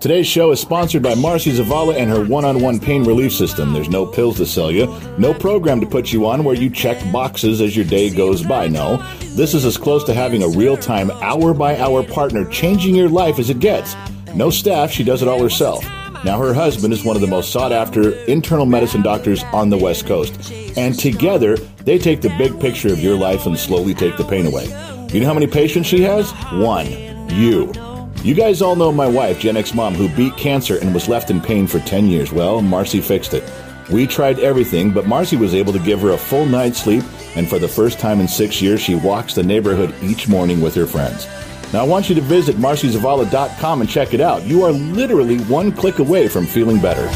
Today's show is sponsored by Marcy Zavala and her one on one pain relief system. There's no pills to sell you, no program to put you on where you check boxes as your day goes by. No, this is as close to having a real time, hour by hour partner changing your life as it gets. No staff, she does it all herself. Now, her husband is one of the most sought after internal medicine doctors on the West Coast. And together, they take the big picture of your life and slowly take the pain away. You know how many patients she has? One. You. You guys all know my wife, Gen X mom, who beat cancer and was left in pain for 10 years. Well, Marcy fixed it. We tried everything, but Marcy was able to give her a full night's sleep, and for the first time in six years, she walks the neighborhood each morning with her friends. Now, I want you to visit marcyzavala.com and check it out. You are literally one click away from feeling better.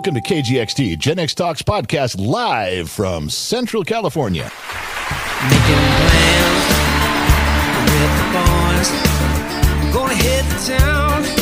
Welcome to KGXT, Gen X Talks podcast live from Central California. Making plans with the boys. Gonna hit the town.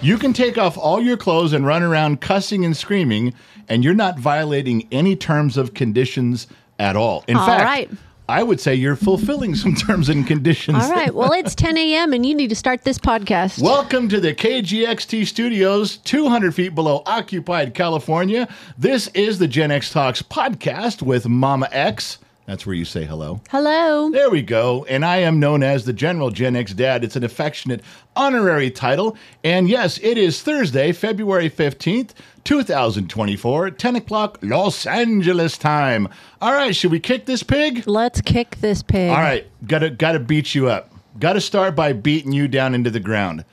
You can take off all your clothes and run around cussing and screaming, and you're not violating any terms of conditions at all. In All fact, right. I would say you're fulfilling some terms and conditions. All right. Well, it's 10 a.m. and you need to start this podcast. Welcome to the KGXT studios, 200 feet below occupied California. This is the Gen X Talks podcast with Mama X. That's where you say hello. Hello. There we go. And I am known as the General Gen X Dad. It's an affectionate honorary title. And yes, it is Thursday, February 15th, 2024, 10 o'clock Los Angeles time. All right, should we kick this pig? Let's kick this pig. All right, gotta gotta beat you up. Gotta start by beating you down into the ground.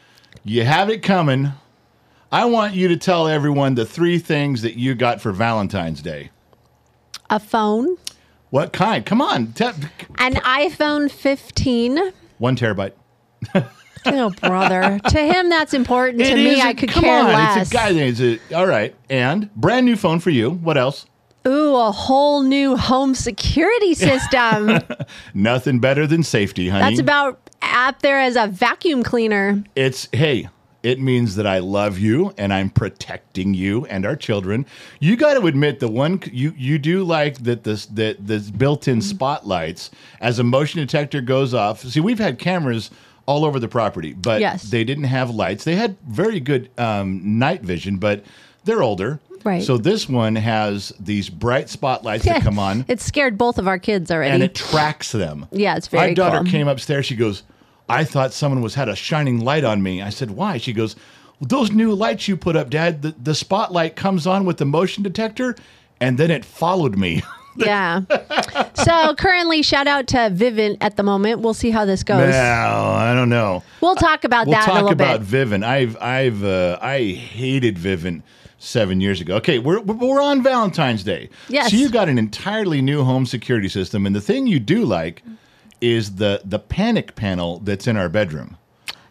You have it coming. I want you to tell everyone the three things that you got for Valentine's Day. A phone, What kind? Come on, te- an iPhone 15. one terabyte. Oh, brother. to him, that's important. to It me, is a- I could come care on, less. It's a guy. It's a, all right, and brand new phone for you. What else? Ooh, a whole new home security system. Nothing better than safety, honey. that's about up there as a vacuum cleaner. It's hey, it means that I love you and I'm protecting you and our children. You got to admit the one you you do like that this that this built-in spotlights as a motion detector goes off. See, we've had cameras all over the property, but Yes. they didn't have lights. They had very good um, night vision, but they're older. Right. So this one has these bright spotlights that come on It scared both of our kids already. and it tracks them. Yeah, it's very My daughter cool. came upstairs. She goes, "I thought someone was had a shining light on me." I said, "Why?" She goes, well, "Those new lights you put up, Dad. The, the spotlight comes on with the motion detector, and then it followed me." yeah. so currently, shout out to Vivint at the moment. We'll see how this goes. Well, I don't know. We'll talk about We'll that a talk about bit. Vivint. I've I've uh, I hated Vivint seven years ago. Okay, we're we're on Valentine's Day. Yes. So you got an entirely new home security system, and the thing you do like is the the panic panel that's in our bedroom.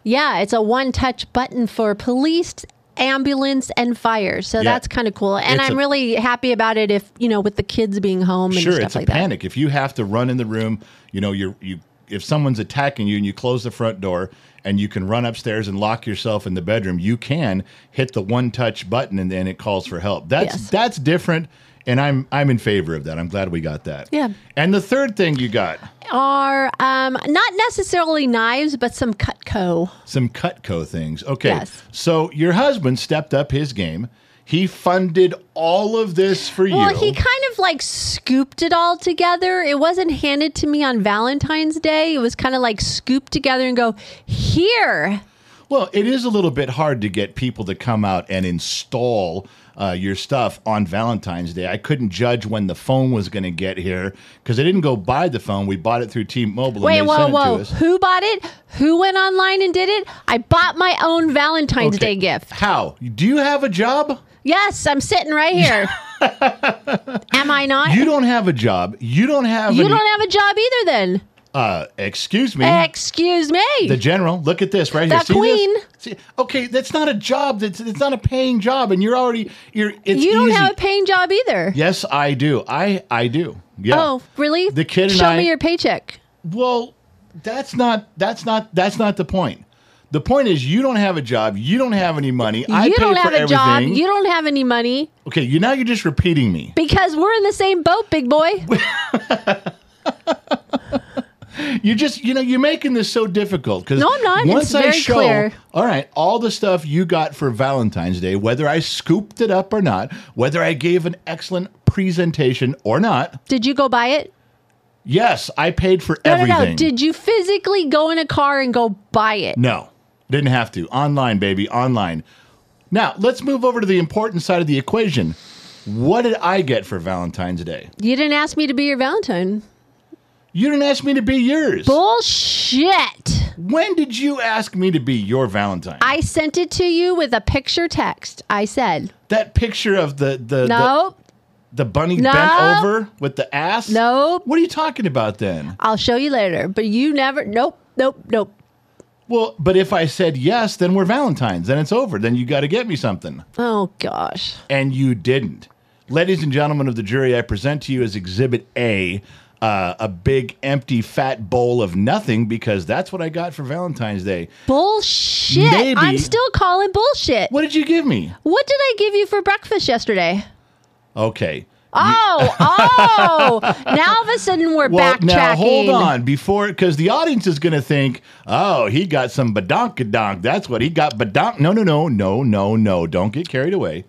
Yeah, it's a one touch button for police, ambulance, and fire. So Yeah. that's kind of cool. And It's I'm a- really happy about it if, you know, with the kids being home and sure stuff it's a like that. panic if you have to run in the room you know you're you if someone's attacking you and you close the front door and you can run upstairs and lock yourself in the bedroom you can hit the one touch button and then it calls for help that's Yes. that's different and i'm i'm in favor of that i'm glad we got that Yeah. and the third thing you got Are um, not necessarily knives, but some Cutco. some cutco things okay Yes. so your husband stepped up his game he funded all of this for Well, you Well, he kind of like scooped it all together. It wasn't handed to me on Valentine's Day. It was kind of like scooped together and go, here. Well, it is a little bit hard to get people to come out and install uh, your stuff on Valentine's Day. I couldn't judge when the phone was going to get here because I didn't go buy the phone. We bought it through T-Mobile. Wait, whoa, whoa. Who bought it? Who went online and did it? I bought my own Valentine's Okay. Day gift. How? Do you have a job? Yes, I'm sitting right here. Am I not? You don't have a job. You don't have. You any- don't have a job either then. Uh, excuse me. Excuse me. the general. Look at this right here. The queen. See, okay, that's not a job. That's it's not a paying job, and you're already you're. It's you don't easy. have a paying job either. Yes, I do. I I do. Yeah. Oh, really? The kid and Show I- me your paycheck. Well, that's not that's not that's not the point. The point is you don't have a job. You don't have any money. I you pay don't have a everything. job. You don't have any money okay, you now you're just repeating me. because we're in the same boat, big boy. You just you know you're making this so difficult because No, I'm not. Once It's I very show, clear. all right, all the stuff you got for Valentine's Day, whether I scooped it up or not, whether I gave an excellent presentation or not, Did you go buy it? yes, I paid for No, everything. no, no. Did you physically go in a car and go buy it? No, didn't have to. Online, baby, online. Now, let's move over to the important side of the equation. What did I get for Valentine's Day? You didn't ask me to be your Valentine. You didn't ask me to be yours. Bullshit. when did you ask me to be your Valentine? I sent it to you with a picture text. I said, that picture of the the nope, the, the bunny No. bent over with the ass? nope. What are you talking about then? I'll show you later. But you never, nope, nope, nope. Well, but if I said yes, then we're Valentines. Then it's over. Then you got to get me something. Oh, gosh. and you didn't. Ladies and gentlemen of the jury, I present to you as Exhibit A uh, a big, empty, fat bowl of nothing because that's what I got for Valentine's Day. Bullshit. Maybe- I'm still calling bullshit. What did you give me? What did I give you for breakfast yesterday? Okay. Oh, oh. now all of a sudden we're Well, backtracking. now hold on before, because the audience is going to think, oh, he got some badonkadonk. That's what he got. Badonk. No, no, no, no, no, no. Don't get carried away.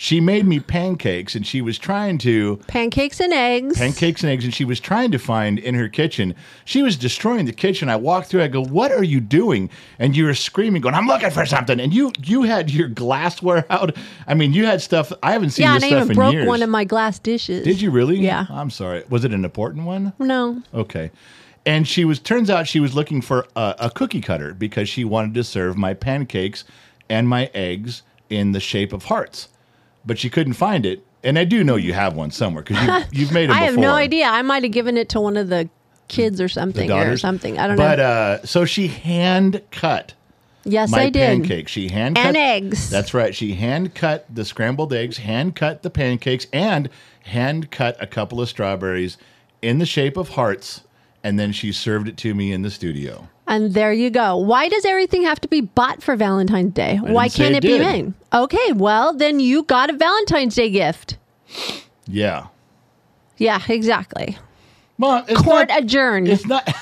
She made me pancakes, and she was trying to Pancakes and eggs. pancakes and eggs, and she was trying to find in her kitchen. She was destroying the kitchen. I walked through. I go, "What are you doing?" And you were screaming, going, "I'm looking for something!" And you you had your glassware out. I mean, you had stuff. I haven't seen yeah, this and I stuff even in broke years. one of my glass dishes. Did you really? Yeah. I'm sorry. Was it an important one? No. Okay. And she was. Turns out she was looking for a, a cookie cutter because she wanted to serve my pancakes and my eggs in the shape of hearts, but she couldn't find it. And I do know you have one somewhere because you, you've made them I have before. no idea. I might have given it to one of the kids or something or something. I don't but, know. But uh, so she hand cut yes, I did. pancakes. She hand cut And eggs. That's right. She hand cut the scrambled eggs, hand cut the pancakes, and hand cut a couple of strawberries in the shape of hearts. And then she served it to me in the studio. And there you go. Why does everything have to be bought for Valentine's Day? Why can't it it be made? Okay, well, then you got a Valentine's Day gift. Yeah. Yeah, exactly. It's Court not, adjourned. It's not.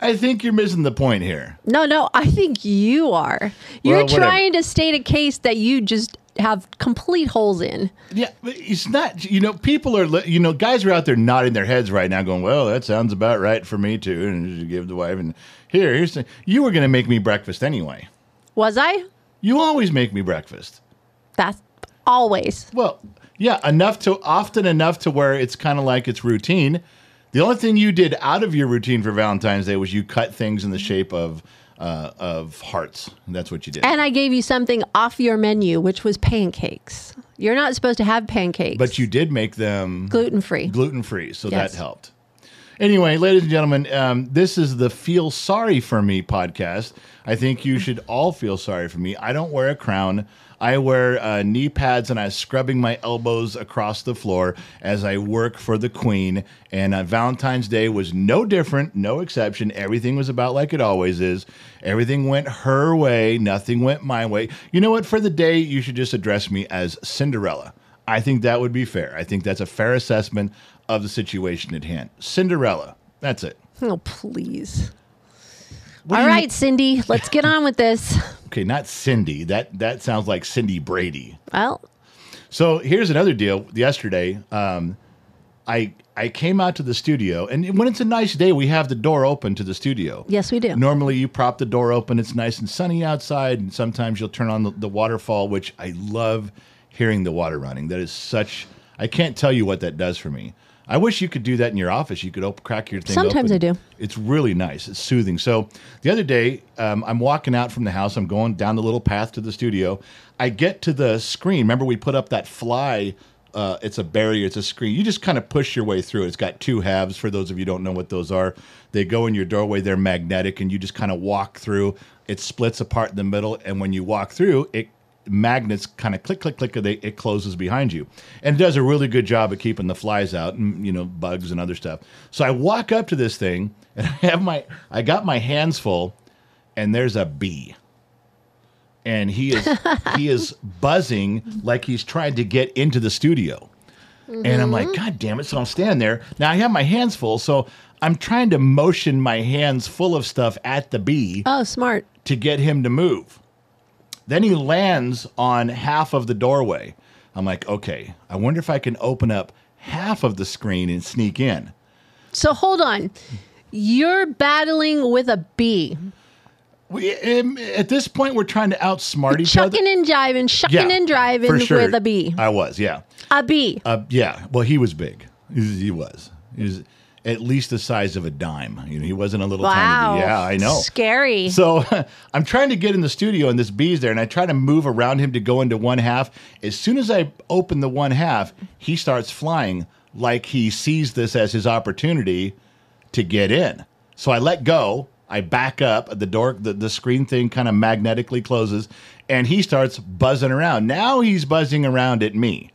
I think you're missing the point here. No, no, I think you are. You're Well, trying to state a case that you just have complete holes in. Yeah, it's not. You know, people are. You know, guys are out there nodding their heads right now, going, "Well, that sounds about right for me too." And you give the wife, and here, here's. The, you were going to make me breakfast anyway. Was I? You always make me breakfast. That's always. Well, yeah, enough to often enough to where it's kind of like it's routine. The only thing you did out of your routine for Valentine's Day was you cut things in the shape of uh, of hearts. That's what you did. And I gave you something off your menu, which was pancakes. You're not supposed to have pancakes. but you did make them gluten free. gluten free, so Yes. that helped. Anyway, ladies and gentlemen, um, this is the Feel Sorry for Me podcast. I think you should all feel sorry for me. I don't wear a crown. I wear uh, knee pads and I'm scrubbing my elbows across the floor as I work for the Queen. And uh, Valentine's Day was no different, no exception. Everything was about like it always is. Everything went her way, nothing went my way. You know what? For the day, you should just address me as Cinderella. I think that would be fair. I think that's a fair assessment of the situation at hand. Cinderella. That's it. Oh, please. All you- Cindy, let's get on with this. Okay, not Cindy. That that sounds like Cindy Brady. Well, So here's another deal. Yesterday, um, I I came out to the studio, and when it's a nice day, we have the door open to the studio. Yes, we do. Normally, you prop the door open. It's nice and sunny outside, and sometimes you'll turn on the, the waterfall, which I love hearing the water running. That is such. I can't tell you what that does for me. I wish you could do that in your office. You could open, crack your thing. Sometimes open. I do. It's really nice. It's soothing. So the other day, um, I'm walking out from the house. I'm going down the little path to the studio. I get to the screen. Remember, we put up that fly. Uh, it's a barrier. It's a screen. You just kind of push your way through. It's got two halves. For those of you who don't know what those are, they go in your doorway. They're magnetic, and you just kind of walk through. It splits apart in the middle, and when you walk through, it magnets kind of click click click they, it closes behind you. And it does a really good job of keeping the flies out and you know bugs and other stuff. So i walk up to this thing and i have my i got my hands full and there's a bee. And he is he is buzzing like he's trying to get into the studio. And i'm like mm-hmm. god damn it so i'm standing there. Now i have my hands full so i'm trying to motion my hands full of stuff at the bee Oh, smart. to get him to move. Then he lands on half of the doorway. I'm like, okay, I wonder if I can open up half of the screen and sneak in. So hold on. You're battling with a bee. We, um, at this point, we're trying to outsmart each other. Chucking and jiving, shucking and driving sure. with a bee. I was, yeah. A bee. Uh, yeah. Well, he was big. He, he was. He was at least the size of a dime. You know, he wasn't a little wow. tiny bee. Yeah, I know. Scary. So I'm trying to get in the studio and this bee's there, and I try to move around him to go into one half. As soon as I open the one half, he starts flying like he sees this as his opportunity to get in. So I let go. I back up. The door, the, the screen thing kind of magnetically closes, and he starts buzzing around. Now he's buzzing around at me.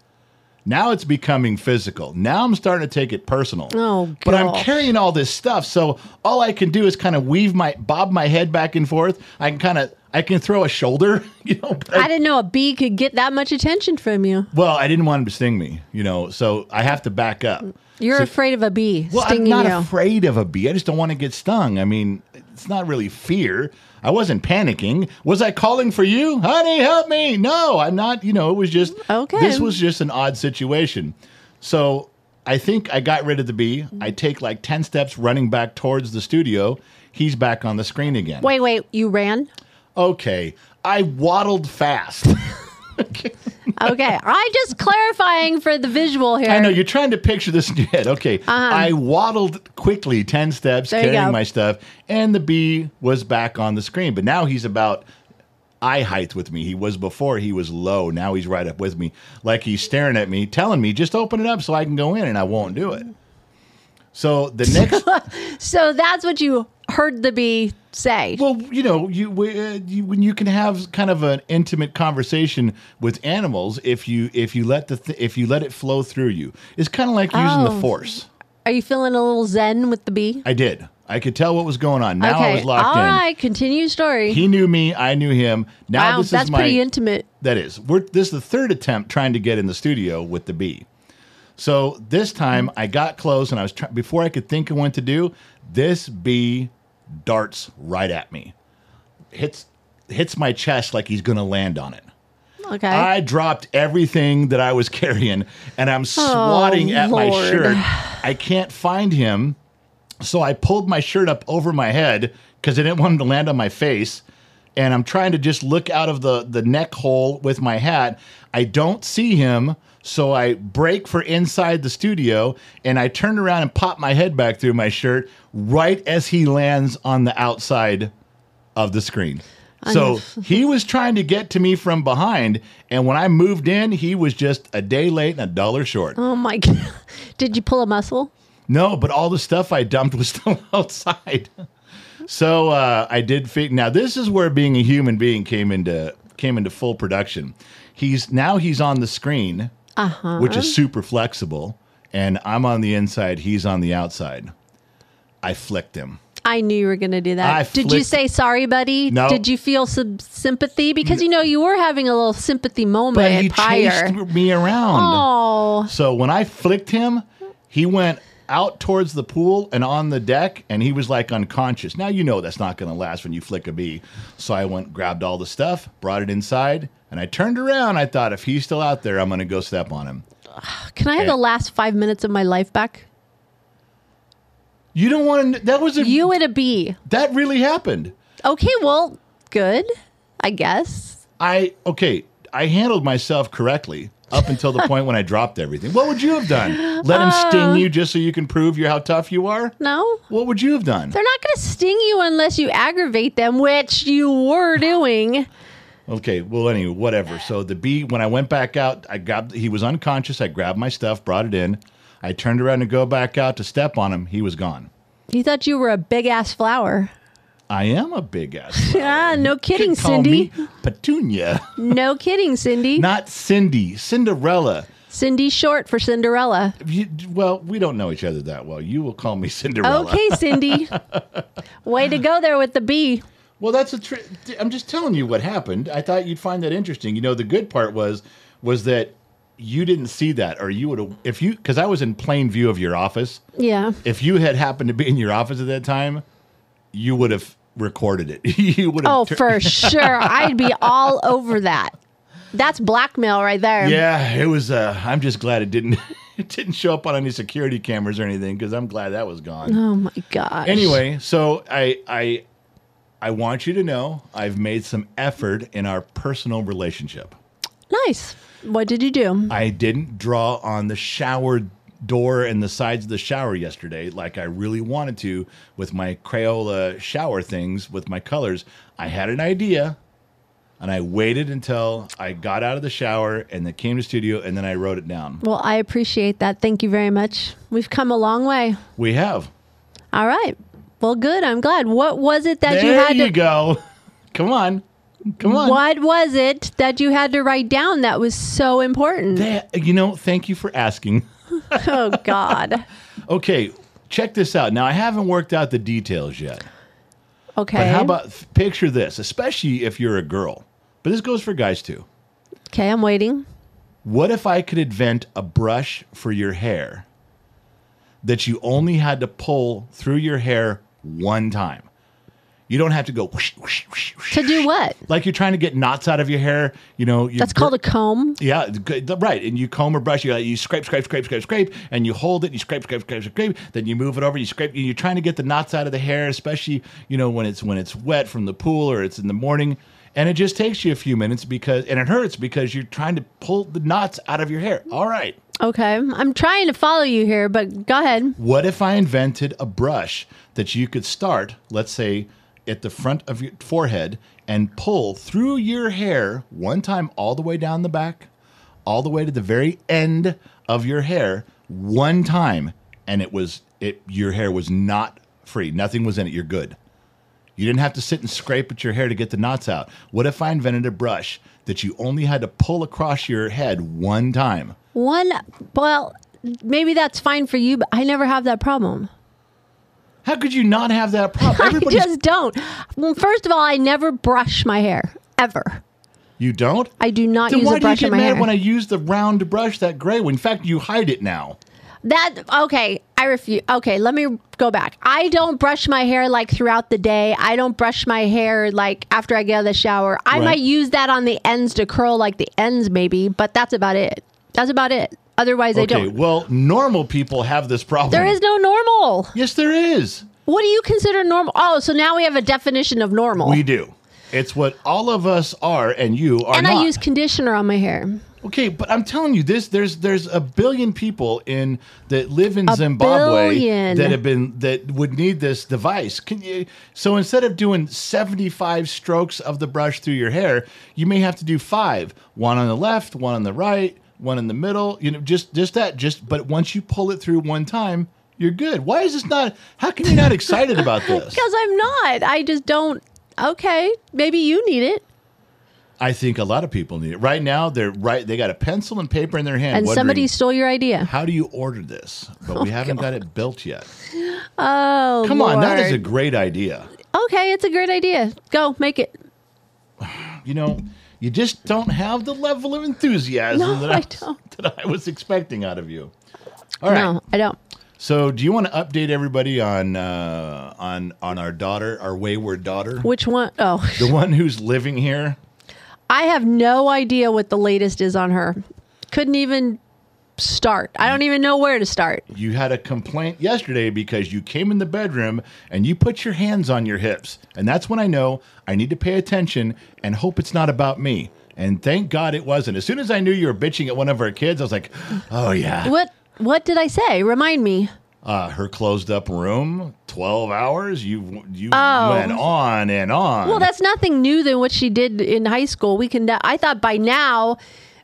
Now it's becoming physical. Now I'm starting to take it personal. Oh, But I'm carrying all this stuff, so all I can do is kind of weave my bob my head back and forth. I can kind of I can throw a shoulder, you know. But I didn't know a bee could get that much attention from you. well, I didn't want him to sting me, you know, so I have to back up. You're So- afraid of a bee well, stinging I'm not you. afraid of a bee. I just don't want to get stung. I mean, it's not really fear. I wasn't panicking. Was I calling for you? Honey, help me. No, I'm not. You know, it was just, Okay. this was just an odd situation. So I think I got rid of the bee. I take like 10 steps running back towards the studio. He's back on the screen again. wait, wait, you ran? Okay. I waddled fast. Okay, I'm just clarifying for the visual here. I know you're trying to picture this in your head. Okay. I waddled quickly 10 steps Uh-huh. There carrying my stuff, and the bee was back on the screen. But now he's about eye height with me. He was before he was low. Now he's right up with me. Like he's staring at me, telling me, just open it up so I can go in, and I won't do it. So the next So that's what you heard the bee say. Well, you know, you, uh, you when you can have kind of an intimate conversation with animals if you if you let the th- if you let it flow through you. It's kind of like using the Oh. force. Are you feeling a little zen with the bee? I did. I could tell what was going on. Now I was locked all in. right, continue story. He knew me. I knew him. Now wow, this that's is my pretty intimate. that is. We're this is the third attempt trying to get in the studio with the bee. So this time I got close and I was try- before I could think of what to do. This bee darts right at me, hits hits my chest like he's going to land on it. Okay. I dropped everything that I was carrying and I'm oh, swatting at my Oh, shirt. I can't find him. So I pulled my shirt up over my head because I didn't want him to land on my face. And I'm trying to just look out of the, the neck hole with my hat. I don't see him. So I break for inside the studio and I turn around and pop my head back through my shirt right as he lands on the outside of the screen. So he was trying to get to me from behind, and when I moved in, he was just a day late and a dollar short. oh my god! Did you pull a muscle? No, but all the stuff I dumped was still outside. So uh, I did fit. Now this is where being a human being came into came into full production. He's now he's on the screen, Uh-huh. which is super flexible, and I'm on the inside. He's on the outside. I flicked him. I knew you were going to do that. I Did you say sorry, buddy? No. Did you feel some sympathy? Because you know you were having a little sympathy moment But he prior. chased me around. Oh, So when I flicked him, he went out towards the pool and on the deck, and he was like unconscious. Now you know that's not going to last when you flick a bee. So I went, grabbed all the stuff, brought it inside, and I turned around. I thought if he's still out there, I'm going to go step on him. Can I have Yeah. the last five minutes of my life back? You don't want to. That was a. You and a bee. that really happened. Okay, well, good. I guess. I okay. I handled myself correctly up until the point when I dropped everything. What would you have done? Let them Uh. sting you just so you can prove you how tough you are? No, What would you have done? they're not going to sting you unless you aggravate them, which you were doing. Okay, well, anyway, whatever. So the bee, when I went back out, I grabbed. He was unconscious. I grabbed my stuff, brought it in. I turned around to go back out to step on him. He was gone. He thought you were a big ass flower. I am a big ass. Ah, no kidding, call Cindy. Petunia, No kidding, Cindy. not Cindy. Cinderella. Cindy short for Cinderella. You, well, we don't know each other that well. You will call me Cinderella. Okay, Cindy. Way to go there with the B. Well, that's a. Tri- I'm just telling you what happened. I thought you'd find that interesting. You know, the good part was was that you didn't see that, or you would have if you because I was in plain view of your office. Yeah. If you had happened to be in your office at that time, you would have recorded it. you would have. Oh, tur- for sure. I'd be all over that. That's blackmail right there. Yeah, it was. Uh, I'm just glad it didn't. It didn't show up on any security cameras or anything because I'm glad that was gone. Oh my gosh. Anyway, so I I I want you to know I've made some effort in our personal relationship. Nice. What did you do? I didn't draw on the shower door and the sides of the shower yesterday like I really wanted to with my Crayola shower things with my colors. I had an idea and I waited until I got out of the shower and then came to studio and then I wrote it down. Well, I appreciate that. Thank you very much. We've come a long way. We have. All right. Well, good. I'm glad. What was it that there you had you to go. Come on. Come on. What was it that you had to write down that was so important? That- you know, thank you for asking. oh God. Okay, check this out. Now I haven't worked out the details yet. Okay. But how about picture this, especially if you're a girl. But this goes for guys too. Okay, I'm waiting. What if I could invent a brush for your hair that you only had to pull through your hair one time? You don't have to go whoosh, whoosh, whoosh. To do what? like you're trying to get knots out of your hair. You know, you That's called a comb. Yeah, right. And you comb or brush, you, you scrape, scrape, scrape, scrape, scrape, and you hold it, you scrape, scrape, scrape, scrape, then you move it over, you scrape, and you're trying to get the knots out of the hair, especially, you know, when it's when it's wet from the pool or it's in the morning. And it just takes you a few minutes because and it hurts because you're trying to pull the knots out of your hair. All right. Okay. I'm trying to follow you here, but go ahead. What if I invented a brush that you could start, let's say, at the front of your forehead and pull through your hair one time all the way down the back, all the way to the very end of your hair one time and it was it your hair was not free. Nothing was in it. You're good. You didn't have to sit and scrape at your hair to get the knots out. What if I invented a brush that you only had to pull across your head one time? One, well, maybe that's fine for you, but I never have that problem. How could you not have that problem? I just don't. Well, first of all, I never brush my hair ever. You don't? I do not Then use a brush do you in get my mad hair. when I use the round brush, that gray one? In fact, you hide it now. That okay, I refuse. Okay, let me go back. I don't brush my hair like throughout the day. I don't brush my hair like after I get out of the shower. I Right. might use that on the ends to curl like the ends maybe, but that's about it. That's about it. Otherwise, I don't. well, normal people have this problem. There is no normal. Yes, there is. What do you consider normal? Oh, so now we have a definition of normal. We do. It's what all of us are, and you are and not. I use conditioner on my hair. Okay, but I'm telling you this: there's there's a billion people in that live in Zimbabwe billion. that have been that would need this device. Can you? So instead of doing 75 strokes of the brush through your hair, you may have to do five: one on the left, one on the right, one in the middle. You know, just just that. Just but once you pull it through one time, you're good. Why is this not? How can you're not excited about this? Because I'm not. I just don't. Okay, maybe you need it. I think a lot of people need it right now. They're right. They got a pencil and paper in their hand. And somebody stole your idea. How do you order this? But we oh, haven't got it built yet. Oh, Come on, that is a great idea. Okay, it's a great idea. Go make it. You know, you just don't have the level of enthusiasm No, that I was- don't. that I was expecting out of you. All right. No, I don't. So, do you want to update everybody on uh, on on our daughter, our wayward daughter, Which one? Oh, the one who's living here? I have no idea what the latest is on her. Couldn't even start. I don't even know where to start. You had a complaint yesterday because you came in the bedroom and you put your hands on your hips. And that's when I know I need to pay attention and hope it's not about me. And thank God it wasn't. As soon as I knew you were bitching at one of our kids, I was like, oh, yeah. What what did I say? Remind me. Uh, her closed up room, 12 hours. You, you Oh. went on and on. Well, that's nothing new than what she did in high school. We can. I thought by now,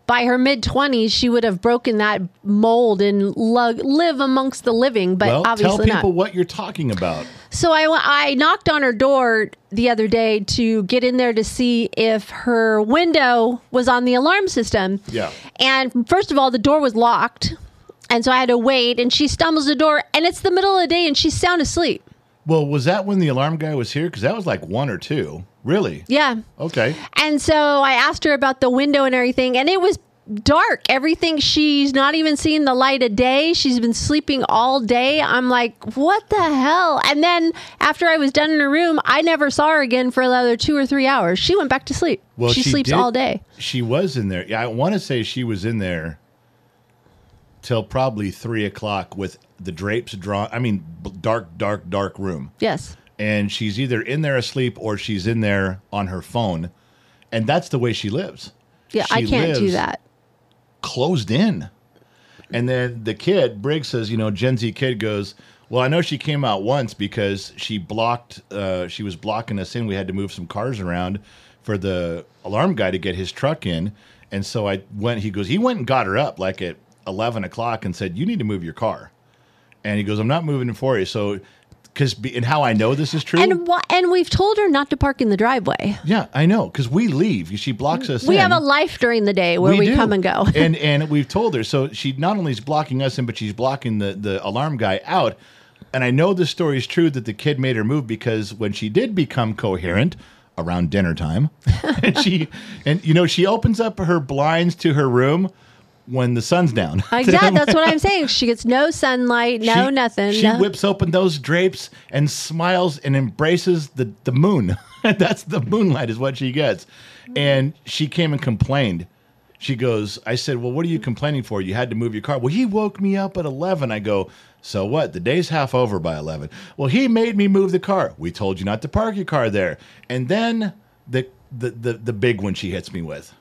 by her mid twenties, she would have broken that mold and lug, live amongst the living. But well, tell obviously people not. what you're talking about. So I I knocked on her door the other day to get in there to see if her window was on the alarm system. Yeah. And first of all, the door was locked. And so I had to wait and she stumbles the door and it's the middle of the day and she's sound asleep. Well, was that when the alarm guy was here? Because that was like one or two. Really? Yeah. Okay. And so I asked her about the window and everything, and it was dark. Everything, she's not even seeing the light of day. She's been sleeping all day. I'm like, what the hell? And then after I was done in her room, I never saw her again for another two or three hours. She went back to sleep. Well, she, sleeps did- all day. She was in there. Yeah, I want to say she was in there till probably three o'clock with the drapes drawn. I mean, dark, dark, dark room. Yes. And she's either in there asleep or she's in there on her phone, and that's the way she lives. Yeah, I can't do that. Closed in. And then the kid, Briggs says, you know, Gen Z kid goes, well, I know she came out once because she blocked, uh, she was blocking us in. We had to move some cars around for the alarm guy to get his truck in. And so I went, he goes, he went and got her up like at 11 o'clock and said, you need to move your car. And he goes, I'm not moving it for you. So, because, and how I know this is true. And wha- and we've told her not to park in the driveway. yeah, I know. Because we leave. She blocks us We in. have a life during the day where we, do. come and go. and and we've told her. So she not only is blocking us in, but she's blocking the the alarm guy out. And I know this story is true that the kid made her move because when she did become coherent around dinner time, and she and you know she opens up her blinds to her room when the sun's down. Exactly. That's what I'm saying. She gets no sunlight, no She- nothing. She no. whips open those drapes and smiles and embraces the, the moon. That's the moonlight, is what she gets. And she came and complained. She goes, I said, Well, what are you complaining for? You had to move your car. Well, he woke me up at 11. I go, So what? The day's half over by 11. Well, he made me move the car. We told you not to park your car there. And then the, the, the, the big one she hits me with.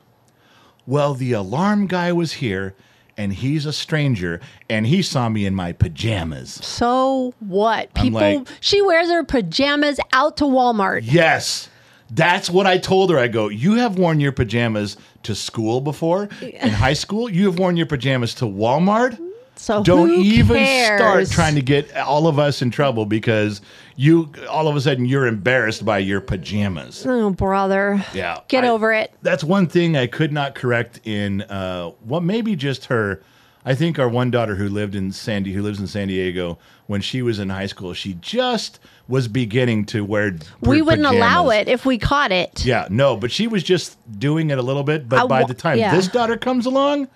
Well, the alarm guy was here and he's a stranger and he saw me in my pajamas. So what? I'm People like- she wears her pajamas out to Walmart. Yes. That's what I told her. I go, You have worn your pajamas to school before in high school. You have worn your pajamas to Walmart. So Don't even cares? start trying to get all of us in trouble because you all of a sudden you're embarrassed by your pajamas. Oh brother. Yeah. Get I- over it. That's one thing I could not correct in uh what maybe just her I think our one daughter who lived in Sandy who lives in San Diego when she was in high school, she just was beginning to wear We wouldn't allow it if we caught it. Yeah, no, but she was just doing it a little bit. But I by the time yeah. this daughter comes along,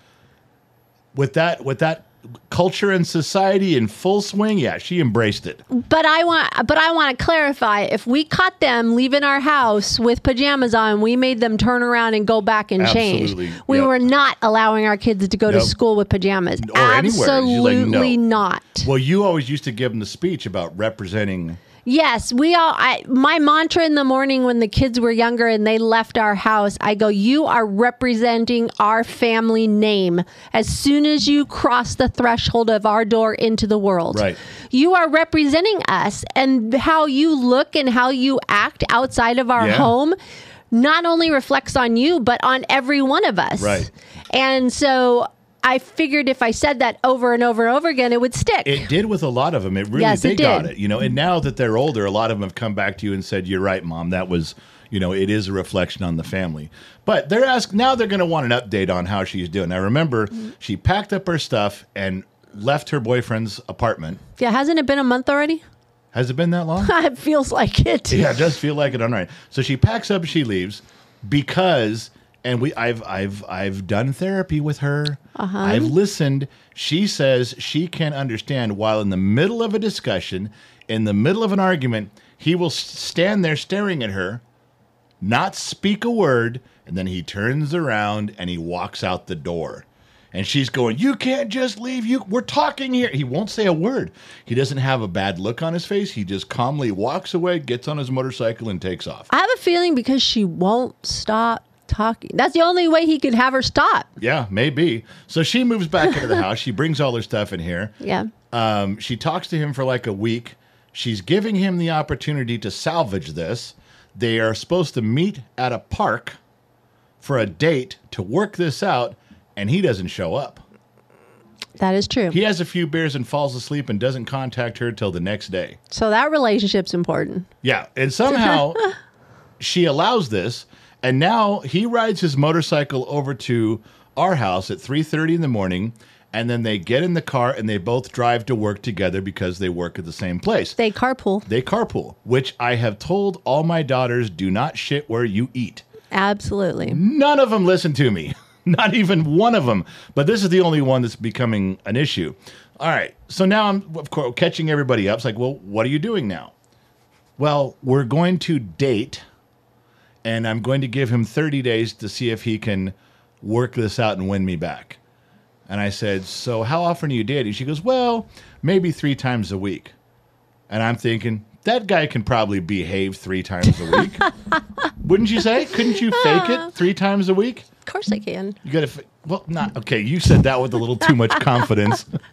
with that with that culture and society in full swing, yeah, she embraced it. But I want but I want to clarify if we caught them leaving our house with pajamas on, we made them turn around and go back and Absolutely. change. We Yep. were not allowing our kids to go to school with pajamas. Or anywhere. She's like, Absolutely no. not. Well, you always used to give them the speech about representing. Yes, we all. I, my mantra in the morning when the kids were younger and they left our house, I go, "You are representing our family name. As soon as you cross the threshold of our door into the world, Right. You are representing us, and how you look and how you act outside of our Yeah. home." Not only reflects on you, but on every one of us. Right. And so I figured if I said that over and over and over again, it would stick. It did with a lot of them. It really Yes, they it got it, you know. And now that they're older, a lot of them have come back to you and said, "You're right, mom. That was." You know, it is a reflection on the family. But they're asked now they're going to want an update on how she's doing. Now, remember, Mm-hmm. she packed up her stuff and left her boyfriend's apartment. yeah, hasn't it been a month already? Has it been that long? it feels like it. yeah, it does feel like it. All right. So she packs up, she leaves because, and we, I've, I've, I've done therapy with her. Uh-huh. I've listened. She says she can understand while in the middle of a discussion, in the middle of an argument, he will stand there staring at her, not speak a word, and then he turns around and he walks out the door. And she's going, "You can't just leave. You we're talking here." He won't say a word. He doesn't have a bad look on his face. He just calmly walks away, gets on his motorcycle and takes off. I have a feeling because she won't stop talking. That's the only way he could have her stop. Yeah, maybe. So she moves back into the house. She brings all her stuff in here. Yeah. Um, she talks to him for like a week. She's giving him the opportunity to salvage this. They are supposed to meet at a park for a date to work this out, and he doesn't show up. That is true. He has a few beers and falls asleep and doesn't contact her till the next day. so that relationship's important. Yeah, and somehow she allows this, and now he rides his motorcycle over to our house at 3:30 in the morning, and then they get in the car and they both drive to work together because they work at the same place. They carpool. They carpool, which I have told all my daughters do not shit where you eat. Absolutely. None of them listen to me. Not even one of them. But this is the only one that's becoming an issue. All right. So now I'm, of course, catching everybody up. It's like, well, what are you doing now? Well, we're going to date, and I'm going to give him 30 days to see if he can work this out and win me back. And I said, So how often are you dating? She goes, Well, maybe three times a week. And I'm thinking, that guy can probably behave three times a week. Wouldn't you say? Couldn't you fake it three times a week? Of course I can. You got to, well, not okay. You said that with a little too much confidence.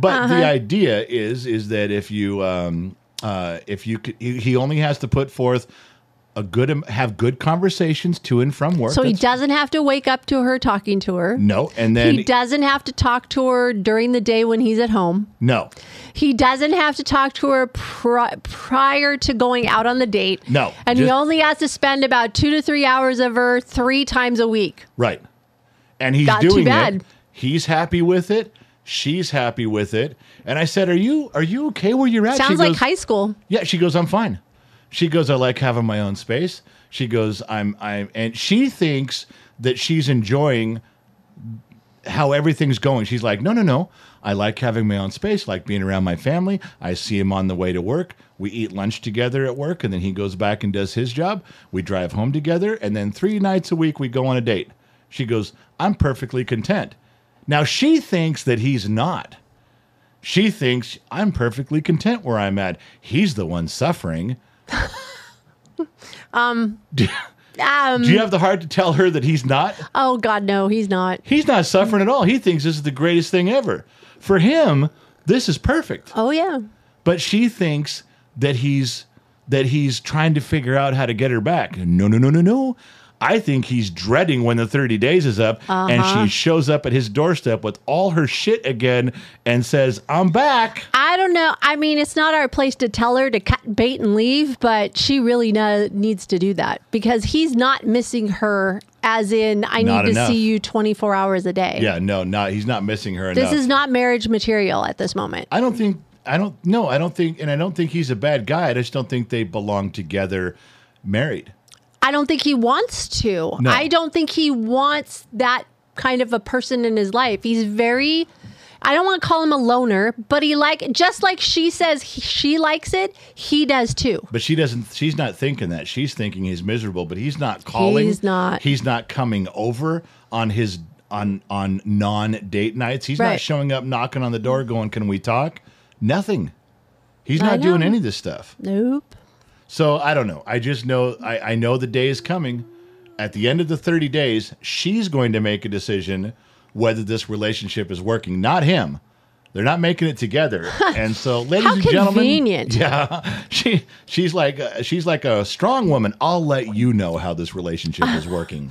but the idea is, is that if you, um, uh, if you, could, he he only has to put forth a good, have good conversations to and from work. So he That's- doesn't have to wake up to her talking to her. No, and then he doesn't have to talk to her during the day when he's at home. no, He doesn't have to talk to her pri- prior to going out on the date. No, And he just- only has to spend about two to three hours of her three times a week. Right. And he's Not too doing bad. it. He's happy with it. She's happy with it. And I said, "Are you are you okay where you're at?" Sounds she like goes, high school. Yeah, she goes, "I'm fine." She goes, "I like having my own space." She goes, "I'm I'm and she thinks that she's enjoying how everything's going. She's like, no, no, no. I like having my own space, like being around my family. I see him on the way to work. We eat lunch together at work, and then he goes back and does his job. We drive home together, and then three nights a week we go on a date. She goes, I'm perfectly content. Now she thinks that he's not. She thinks I'm perfectly content where I'm at. He's the one suffering. Um, Do, do you have the heart to tell her that he's not? oh God, no, he's not. He's not suffering at all. He thinks this is the greatest thing ever. For him, this is perfect. Oh yeah. But she thinks that he's that he's trying to figure out how to get her back. No, no, no, no, no. I think he's dreading when the 30 days is up and she shows up at his doorstep with all her shit again and says, "I'm back." I don't know. I mean, it's not our place to tell her to cut bait and leave, but she really no- needs to do that because he's not missing her. As in, I Not need to enough. see you 24 hours a day. Yeah, no, not he's not missing her This enough. is not marriage material at this moment. I don't think I don't no, I don't think and I don't think he's a bad guy. I just don't think they belong together married. I don't think he wants to. No. I don't think he wants that kind of a person in his life. He's very I don't want to call him a loner, but he like just like she says he, she likes it, he does too. But she doesn't. She's not thinking that. She's thinking he's miserable. But he's not calling. He's not. He's not coming over on his on on non date nights. He's not showing up, knocking on the door, going, "Can we talk?" Nothing. He's not doing any of this stuff. Nope. So I don't know. I just know. I, I know the day is coming. At the end of the thirty days, she's going to make a decision whether this relationship is working. Not him. They're not making it together. and so, ladies How and gentlemen, yeah, she she's like uh, she's like a strong woman. I'll let you know how this relationship is working.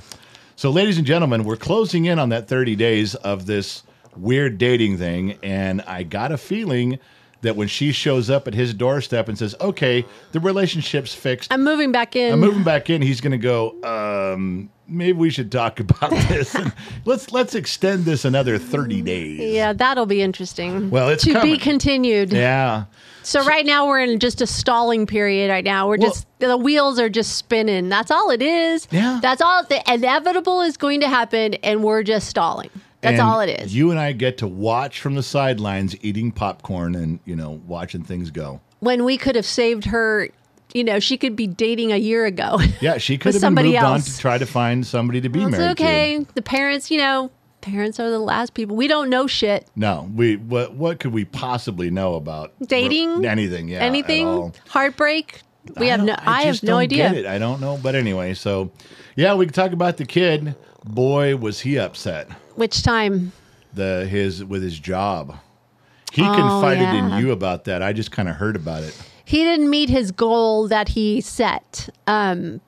So, ladies and gentlemen, we're closing in on that 30 days of this weird dating thing, and I got a feeling that when she shows up at his doorstep and says, "Okay, the relationship's fixed. I'm moving back in. I'm moving back in," he's going to go, um, "Maybe we should talk about this. Let's let's extend this another 30 days." Yeah, that'll be interesting. Well, it's to coming. be continued. Yeah. So right now we're in just a stalling period. Right now we're Well- just the wheels are just spinning. That's all it is. Yeah. That's all. The inevitable is going to happen, and we're just stalling. That's And all it is. You and I get to watch from the sidelines, eating popcorn and you know watching things go. when we could have saved her, you know, she could be dating a year ago. Yeah, she could have been somebody moved on else. to try to find somebody to be it's married okay. The parents, you know, parents are the last people. We don't know shit. No, we what what could we possibly know about Dating? anything? Yeah, Anything? Heartbreak? We have no. I, have no idea. Get it. I don't know, but anyway, so yeah, we can talk about the kid. Boy, was he upset. Which time? The his with his job. He Oh, confided yeah. in you about that. I just kind of heard about it. He didn't meet his goal that he set um,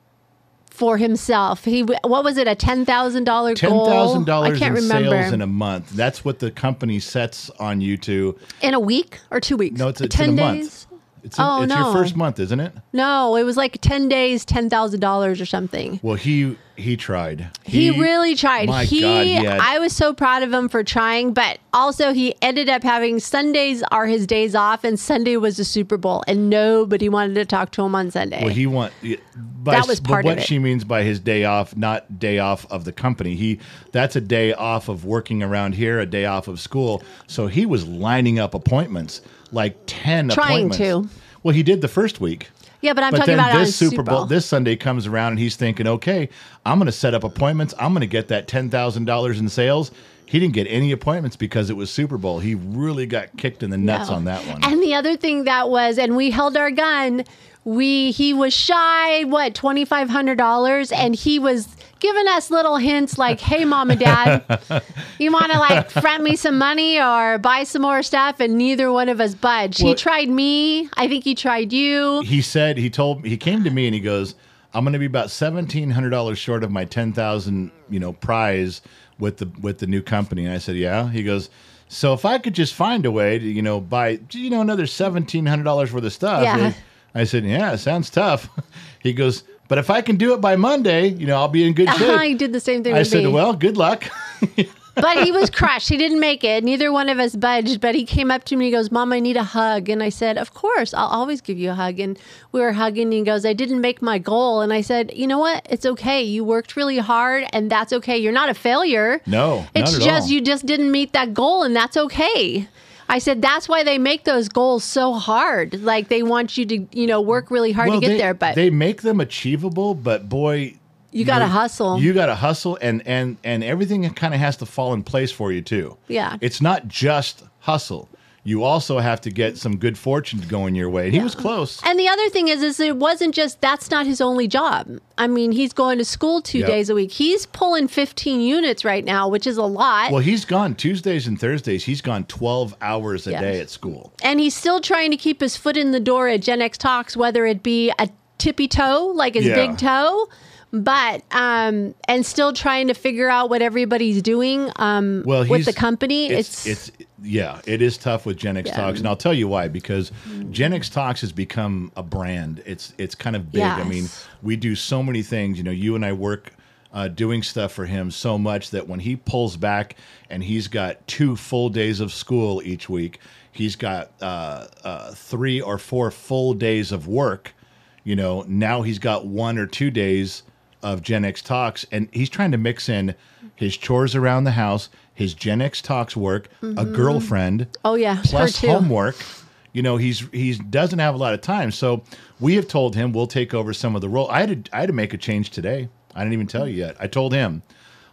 for himself. He what was it? A ten thousand dollar Ten goal? thousand I dollars can't in remember. sales in a month. That's what the company sets on you to. in a week or two weeks? No, it's, it's ten a days. month. It's, a- Oh, it's no. your first month, isn't it? No, it was like ten days, ten thousand dollars or something. Well, he he tried. He, really tried. My he, God, he had- I was so proud of him for trying, but also he ended up having Sundays are his days off, and Sunday was the Super Bowl, and nobody wanted to talk to him on Sunday. Well, he want by, That was but part of what she means by his day off, not day off of the company. He that's a day off of working around here, a day off of school. So he was lining up appointments, like ten Trying appointments. to. Well, he did the first week. yeah, but I'm but talking then about this Super Bowl, Bowl. this Sunday comes around, and he's thinking, okay, I'm going to set up appointments. I'm going to get that ten thousand dollars in sales. He didn't get any appointments because it was Super Bowl. He really got kicked in the nuts No. on that one. And the other thing that was, and we held our gun. We he was shy what twenty five hundred dollars, and he was giving us little hints like, "Hey, mom and dad, you want to like front me some money or buy some more stuff?" And neither one of us budged. Well- he tried me. I think he tried you. he said he told he came to me and he goes i'm going to be about $1700 short of my 10000 you know prize with the with the new company and i said yeah he goes so if i could just find a way to you know buy you know another $1700 worth of stuff Yeah. I said yeah sounds tough he goes but if i can do it by monday you know i'll be in good shape did the same thing i said me. well good luck but he was crushed. He didn't make it. Neither one of us budged. But he came up to me. He goes, "Mom, I need a hug." And I said, "Of course, I'll always give you a hug." And we were hugging. And he goes, "I didn't make my goal." And I said, "You know what? It's okay. You worked really hard, and that's okay. You're not a failure. No, it's just all. you just didn't meet that goal, and that's okay." I said that's why they make those goals so hard. Like they want you to, you know, work really hard to get they, there. But they make them achievable but boy you got to hustle. You got to hustle, and and and everything kind of has to fall in place for you too. Yeah. it's not just hustle. You also have to get some good fortune going your way. And He was close. And the other thing is, is it wasn't just that's not his only job. I mean, he's going to school two Yep. days a week. He's pulling 15 units right now, which is a lot. Well, he's gone Tuesdays and Thursdays. He's gone twelve hours a Yes. day at school. and he's still trying to keep his foot in the door at Gen X Talks, whether it be a tippy toe, like his Yeah. big toe, but um, and still trying to figure out what everybody's doing um, Well, with the company. It's, It's, it's yeah, it is tough with Gen X Yeah. Talks, and I'll tell you why. Because Gen X Talks has become a brand. It's it's kind of big. I mean, we do so many things. You know, you and I work uh, doing stuff for him so much that when he pulls back and he's got two full days of school each week, he's got uh, uh, three or four full days of work. You know, now he's got one or two days of Gen X Talks, and he's trying to mix in his chores around the house, his Gen X Talks work, a girlfriend, oh yeah, plus homework. You know, he's he doesn't have a lot of time, so we have told him we'll take over some of the role. I had to, I had to make a change today. I didn't even tell you yet. I told him.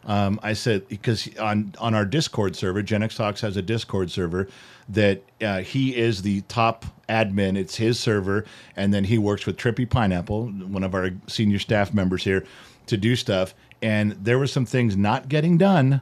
Um, I said because on on our Discord server, Gen X Talks has a Discord server that uh, he is the top admin. It's his server, and then he works with Trippy Pineapple, one of our senior staff members here, to do stuff. And there were some things not getting done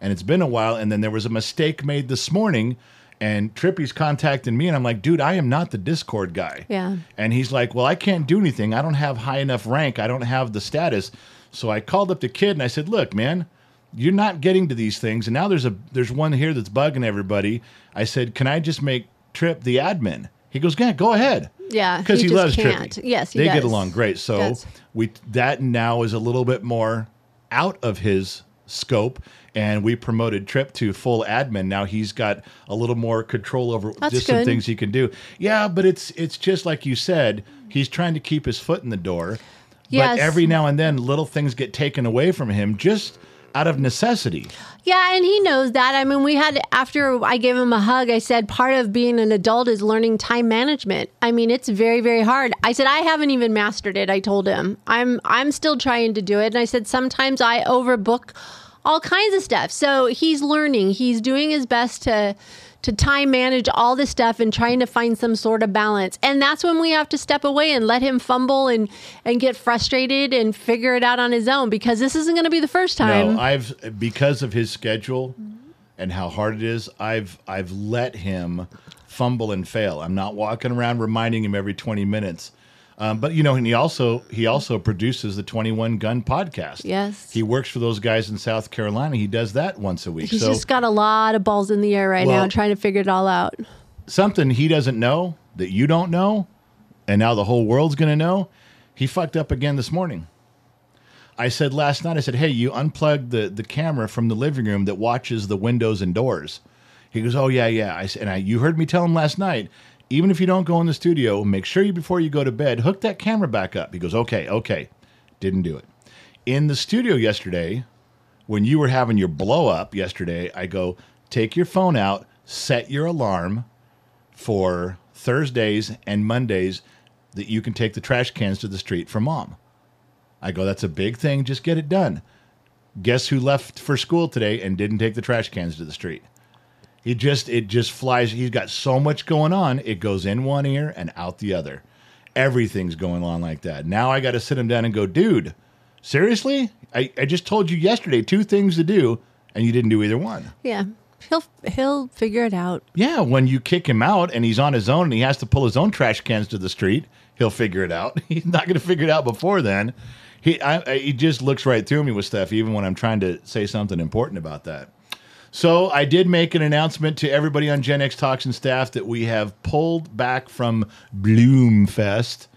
and it's been a while. And then there was a mistake made this morning, and Trippy's contacting me, and I'm like, dude, I am not the Discord guy. Yeah. And he's like, well, I can't do anything. I don't have high enough rank. I don't have the status. So I called up the kid and I said, look, man, you're not getting to these things. And now there's a there's one here that's bugging everybody. I said, can I just make Trip the admin? He goes, yeah, go ahead. Yeah, because he he, loves can't. Trippy. Yes, he they get along great. So we that now is a little bit more out of his scope and we promoted trip to full admin now he's got a little more control over That's just some good. things he can do yeah but it's it's just like you said he's trying to keep his foot in the door Yes. but every now and then little things get taken away from him just out of necessity Yeah, and he knows that. I mean, we had after I gave him a hug, I said part of being an adult is learning time management. I mean, it's very very hard. I said I haven't even mastered it. I told him. I'm I'm still trying to do it. And I said sometimes I overbook all kinds of stuff. So he's learning. He's doing his best to to time manage all this stuff and trying to find some sort of balance. And that's when we have to step away and let him fumble and and get frustrated and figure it out on his own because this isn't going to be the first time. No, I've because of his schedule and how hard it is. I've I've let him fumble and fail. I'm not walking around reminding him every 20 minutes. Um, but you know, and he also he also produces the 21 Gun podcast. Yes. he works for those guys in South Carolina. He does that once a week. He's so just got a lot of balls in the air right now trying to figure it all out. something he doesn't know that you don't know, and now the whole world's going to know. He fucked up again this morning. I said last night, I said, hey, you unplugged the, the camera from the living room that watches the windows and doors. He goes, oh, yeah, yeah. I, s- and I, you heard me tell him last night, even if you don't go in the studio, make sure you, before you go to bed, hook that camera back up. He goes, okay, okay. Didn't do it. In the studio yesterday, when you were having your blow up yesterday, I go, take your phone out, set your alarm for Thursdays and Mondays that you can take the trash cans to the street for mom. I go, that's a big thing. Just get it done. Guess who left for school today and didn't take the trash cans to the street? He just, it just flies. He's got so much going on. It goes in one ear and out the other. Everything's going on like that. Now I got to sit him down and go, dude, seriously? I, I just told you yesterday two things to do and you didn't do either one. Yeah. He'll he'll figure it out. Yeah, when you kick him out and he's on his own and he has to pull his own trash cans to the street, he'll figure it out. He's not going to figure it out before then. He I, I, he just looks right through me with stuff, even when I'm trying to say something important about that. So I did make an announcement to everybody on Gen X Talks and staff that we have pulled back from Bloomfest.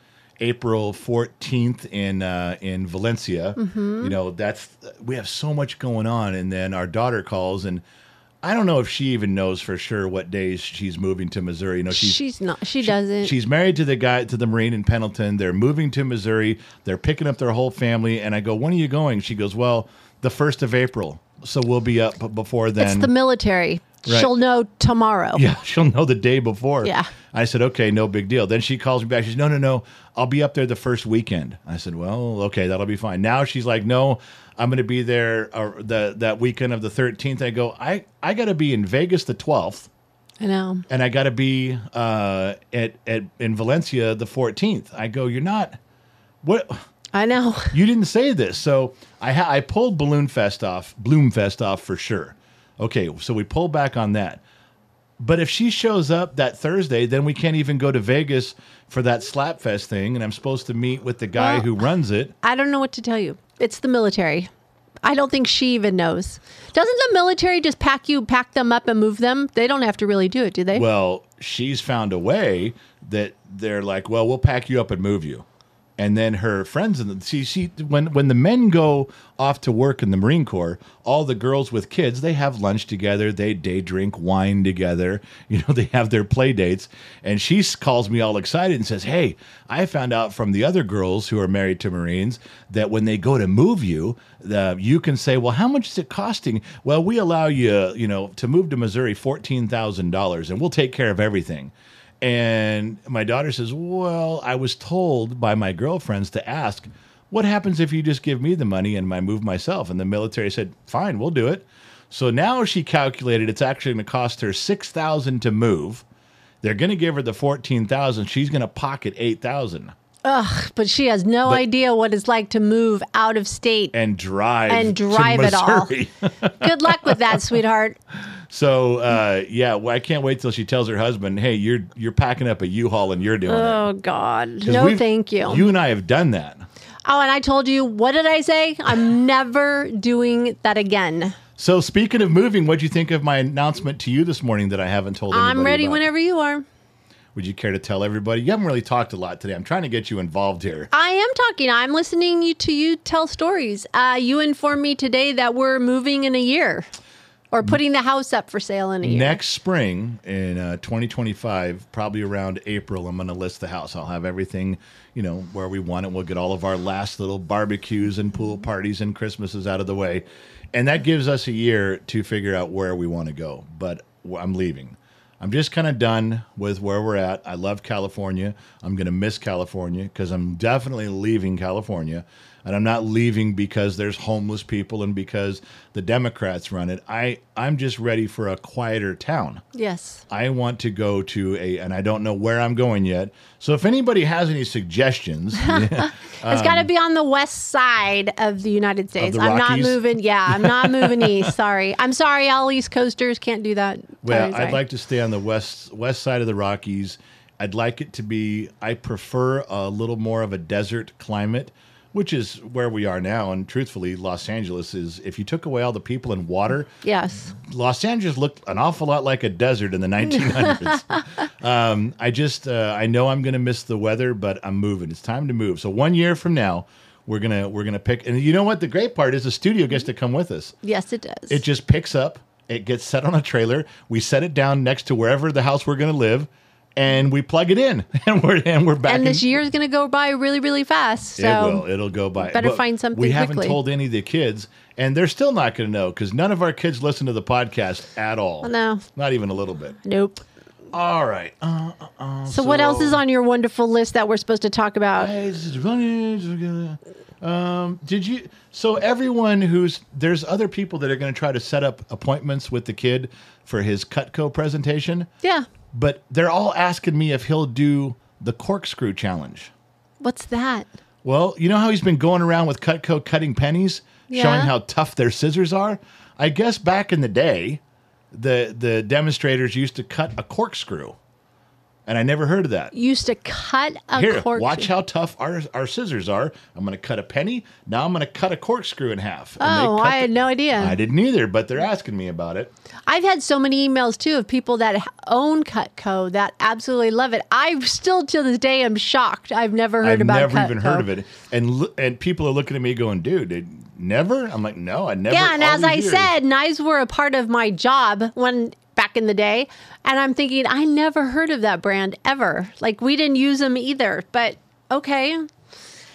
April 14th in uh, in Valencia. You know, that's we have so much going on and then our daughter calls and I don't know if she even knows for sure what days she's moving to Missouri. You know, she's She's not. She, doesn't. She's married to the guy to the Marine in Pendleton. They're moving to Missouri. They're picking up their whole family. And I go, when are you going? She goes, well, the first of April. So we'll be up before then. it's the military. Right. She'll know tomorrow. Yeah, she'll know the day before. Yeah. I said, okay, no big deal. Then she calls me back. She says, no, no, no, I'll be up there the first weekend. I said, well, okay, that'll be fine. Now she's like, no, I'm going to be there uh, the that weekend of the 13th. I go, I I got to be in Vegas the 12th, I know. and I got to be uh, at at in Valencia the 14th. I go, you're not. What? I know. You didn't say this, so I ha- I pulled Balloon Fest off, Bloomfest off for sure. Okay, so we pull back on that. But if she shows up that Thursday, then we can't even go to Vegas for that Slapfest thing, and I'm supposed to meet with the guy Well- who runs it. I don't know what to tell you. It's the military. I don't think she even knows. Doesn't the military just pack you, pack them up, and move them? They don't have to really do it, do they? Well, she's found a way that they're like, well, we'll pack you up and move you. And then her friends and see, she when when the men go off to work in the Marine Corps, all the girls with kids they have lunch together, they day drink wine together, you know, they have their play dates. And she calls me all excited and says, "Hey, I found out from the other girls who are married to Marines that when they go to move you, the, you can say, well, how much is it costing? Well, we allow you, you know, to move to Missouri fourteen thousand dollars, and we'll take care of everything." And my daughter says, Well, I was told by my girlfriends to ask, What happens if you just give me the money and I move myself? And the military said, Fine, we'll do it. So now she calculated it's actually going to cost her 6000 to move. They're going to give her the 14000 She's going to pocket 8000 Ugh, but she has no But- idea what it's like to move out of state. and drive And to drive it all. Good luck with that, sweetheart. So uh, yeah, well, I can't wait till she tells her husband, "Hey, you're you're packing up a U-Haul and you're doing it." Oh God, no, thank you. You and I have done that. Oh, and I told you, what did I say? I'm never doing that again. So speaking of moving, what do you think of my announcement to you this morning that I haven't told I'm ready about? whenever you are. Would you care to tell everybody? You haven't really talked a lot today. I'm trying to get you involved here. I am talking. I'm listening you- to you tell stories. Uh, you informed me today that we're moving in a year, or putting the house up for sale in a year. Next spring in uh, 2025, probably around April, I'm going to list the house. I'll have everything, you know, where we want it. We'll get all of our last little barbecues and pool parties and Christmases out of the way. And that gives us a year to figure out where we want to go. But I'm leaving. I'm just kind of done with where we're at. I love California. I'm going to miss California because I'm definitely leaving California. And I'm not leaving because there's homeless people and because the Democrats run it. I I'm just ready for a quieter town. Yes. I want to go to a, and I don't know where I'm going yet. So if anybody has any suggestions, It's um, got to be on the west side of the United States. the I'm not moving. Yeah, I'm not moving east. Sorry. I'm sorry, all East Coasters can't do that. well, sorry. I'd like to stay on the west west side of the Rockies. I'd like it to be. I prefer a little more of a desert climate, which is where we are now. And truthfully, Los Angeles is. If you took away all the people and water, Yes. Los Angeles looked an awful lot like a desert in the 1900s. um, I just, uh, I know I'm going to miss the weather, but I'm moving. It's time to move. So one year from now, we're gonna we're gonna pick. And you know what? The great part is the studio gets to come with us. Yes, it does. It just picks up. It gets set on a trailer. We set it down next to wherever the house we're going to live, and we plug it in, and we're and we're back. and this year is going to go by really, really fast. So it will. It'll go by. better But find something We haven't told any of the kids, and they're still not going to know because none of our kids listen to the podcast at all. No. not even a little bit. nope. All right. Uh, So, what else is on your wonderful list that we're supposed to talk about? um, did you? So everyone who's there's other people that are going to try to set up appointments with the kid for his Cutco presentation, Yeah. But they're all asking me if he'll do the corkscrew challenge. What's that? Well, you know how he's been going around with Cutco cutting pennies, showing how tough their scissors are? I guess back in the day, the the demonstrators used to cut a corkscrew. And I never heard of that. Used to cut a Here, corkscrew. watch how tough our, our scissors are. I'm going to cut a penny. Now I'm going to cut a corkscrew in half. And Oh, I had no idea. I didn't either, but they're asking me about it. I've had so many emails too of people that own Cutco that absolutely love it. I still to this day am shocked. I've never heard of it. I've never Cutco. even heard of it. And and people are looking at me going, dude, they never? I'm like, no, I never. Yeah, and as I years." said, knives were a part of my job when back in the day, and I'm thinking I never heard of that brand ever. Like we didn't use them either, but okay.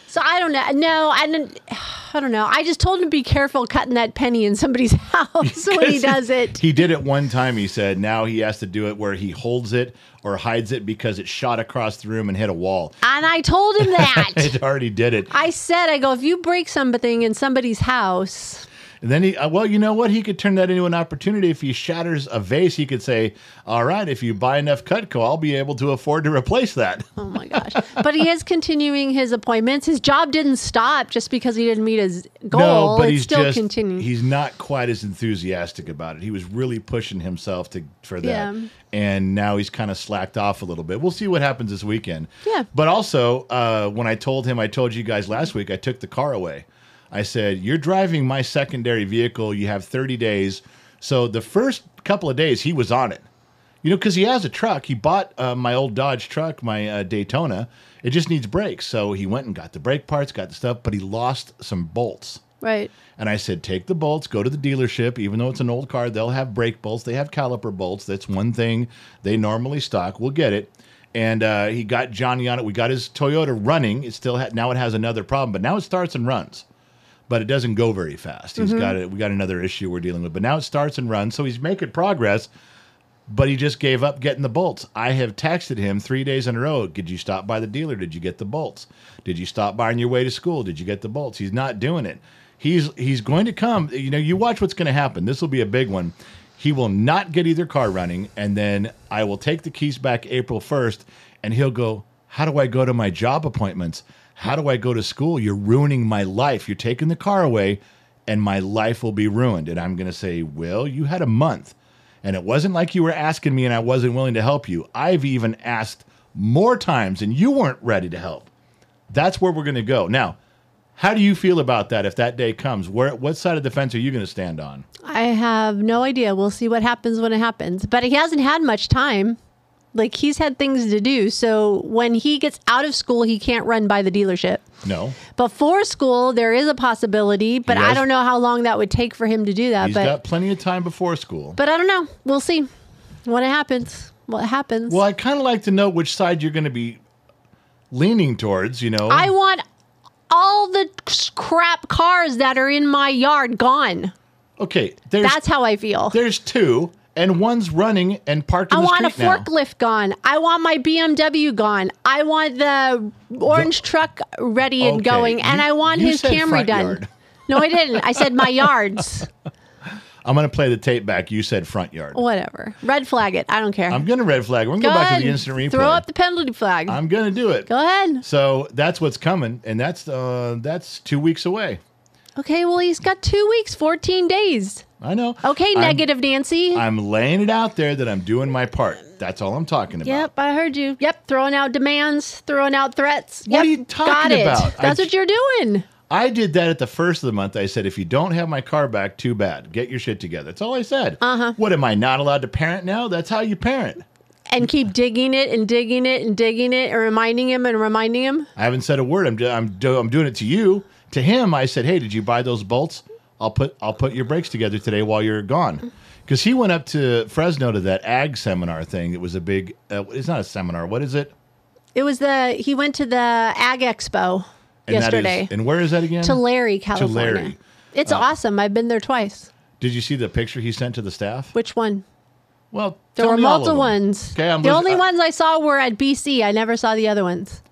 So I don't know. No, I didn't. I don't know. I just told him to be careful cutting that penny in somebody's house when he does it. He did it one time, he said. Now he has to do it where he holds it or hides it because it shot across the room and hit a wall. And I told him that. It already did it. I said, I go, if you break something in somebody's house, And then he, uh, well, you know what? He could turn that into an opportunity. If he shatters a vase, he could say, all right, if you buy enough Cutco, I'll be able to afford to replace that. oh my gosh. but he is continuing his appointments. His job didn't stop just because he didn't meet his goal. no, but it's he's still just, continuing. he's not quite as enthusiastic about it. He was really pushing himself to for that. Yeah. And now he's kind of slacked off a little bit. We'll see what happens this weekend. Yeah. But also, uh, when I told him, I told you guys last week, I took the car away. I said, You're driving my secondary vehicle. You have 30 days. So the first couple of days, he was on it. You know, because he has a truck. He bought uh, my old Dodge truck, my uh, Daytona. It just needs brakes. So he went and got the brake parts, got the stuff, but he lost some bolts. right. And I said, take the bolts, go to the dealership. Even though it's an old car, they'll have brake bolts. They have caliper bolts. That's one thing they normally stock. We'll get it. And uh, he got Johnny on it. We got his Toyota running. It still ha- now it has another problem, but now it starts and runs, but it doesn't go very fast. He's mm-hmm. got it. We got another issue we're dealing with, but now it starts and runs. So he's making progress but he just gave up getting the bolts. I have texted him three days in a row. Did you stop by the dealer? Did you get the bolts? Did you stop by on your way to school? Did you get the bolts? He's not doing it. He's he's going to come. You know, you watch what's going to happen. This will be a big one. He will not get either car running, and then I will take the keys back April first, and he'll go. How do I go to my job appointments? How do I go to school? You're ruining my life. You're taking the car away, and my life will be ruined. And I'm going to say, Will, you had a month. And it wasn't like you were asking me and I wasn't willing to help you. I've even asked more times and you weren't ready to help. That's where we're going to go. Now, how do you feel about that if that day comes? Where what side of the fence are you going to stand on? I have no idea. We'll see what happens when it happens. But he hasn't had much time. Like he's had things to do. So when he gets out of school, he can't run by the dealership. No. Before school, there is a possibility, but I don't know how long that would take for him to do that. He's but got plenty of time before school. but I don't know. We'll see when it happens. What happens? well, I kind of like to know which side you're going to be leaning towards, you know. I want all the crap cars that are in my yard gone. okay, there's That's how I feel. there's two and one's running and parked in I the want a street now. forklift gone. I want my BMW gone. I want the orange truck ready and Okay, going, and you- I want his Camry done. yard. No, I didn't. I said my yards. I'm going to play the tape back. You said front yard. Whatever. Red flag it. I don't care. I'm going to red flag. We're going to Go go back to the instant replay. Throw up the penalty flag. I'm going to do it. Go ahead. So that's what's coming, and that's uh, that's two weeks away. Okay, well, he's got two weeks, 14 days. I know. Okay, I'm- negative Nancy. I'm laying it out there that I'm doing my part. That's all I'm talking about. Yep, I heard you. Yep, throwing out demands, throwing out threats. What yep, are you talking about? I That's j- what you're doing. I did that at the first of the month. I said, if you don't have my car back, too bad. Get your shit together. That's all I said. Uh huh. What am I not allowed to parent now? That's how you parent. And keep digging it and digging it and digging it and reminding him and reminding him. I haven't said a word. I'm I'm do- I'm doing it to you. To him, I said, hey, did you buy those bolts? I'll put I'll put your brakes together today while you're gone. Because he went up to Fresno to that ag seminar thing. It was a big. Uh, it's not a seminar. What is it? It was the, he went to the Ag Expo And that is- yesterday and where is that again? Tulare, California. Tulare. It's awesome. I've been there twice. Did you see the picture he sent to the staff? Which one? Well, There were me all of multiple ones. Okay, I'm the only uh, ones I saw were at BC. I never saw the other ones.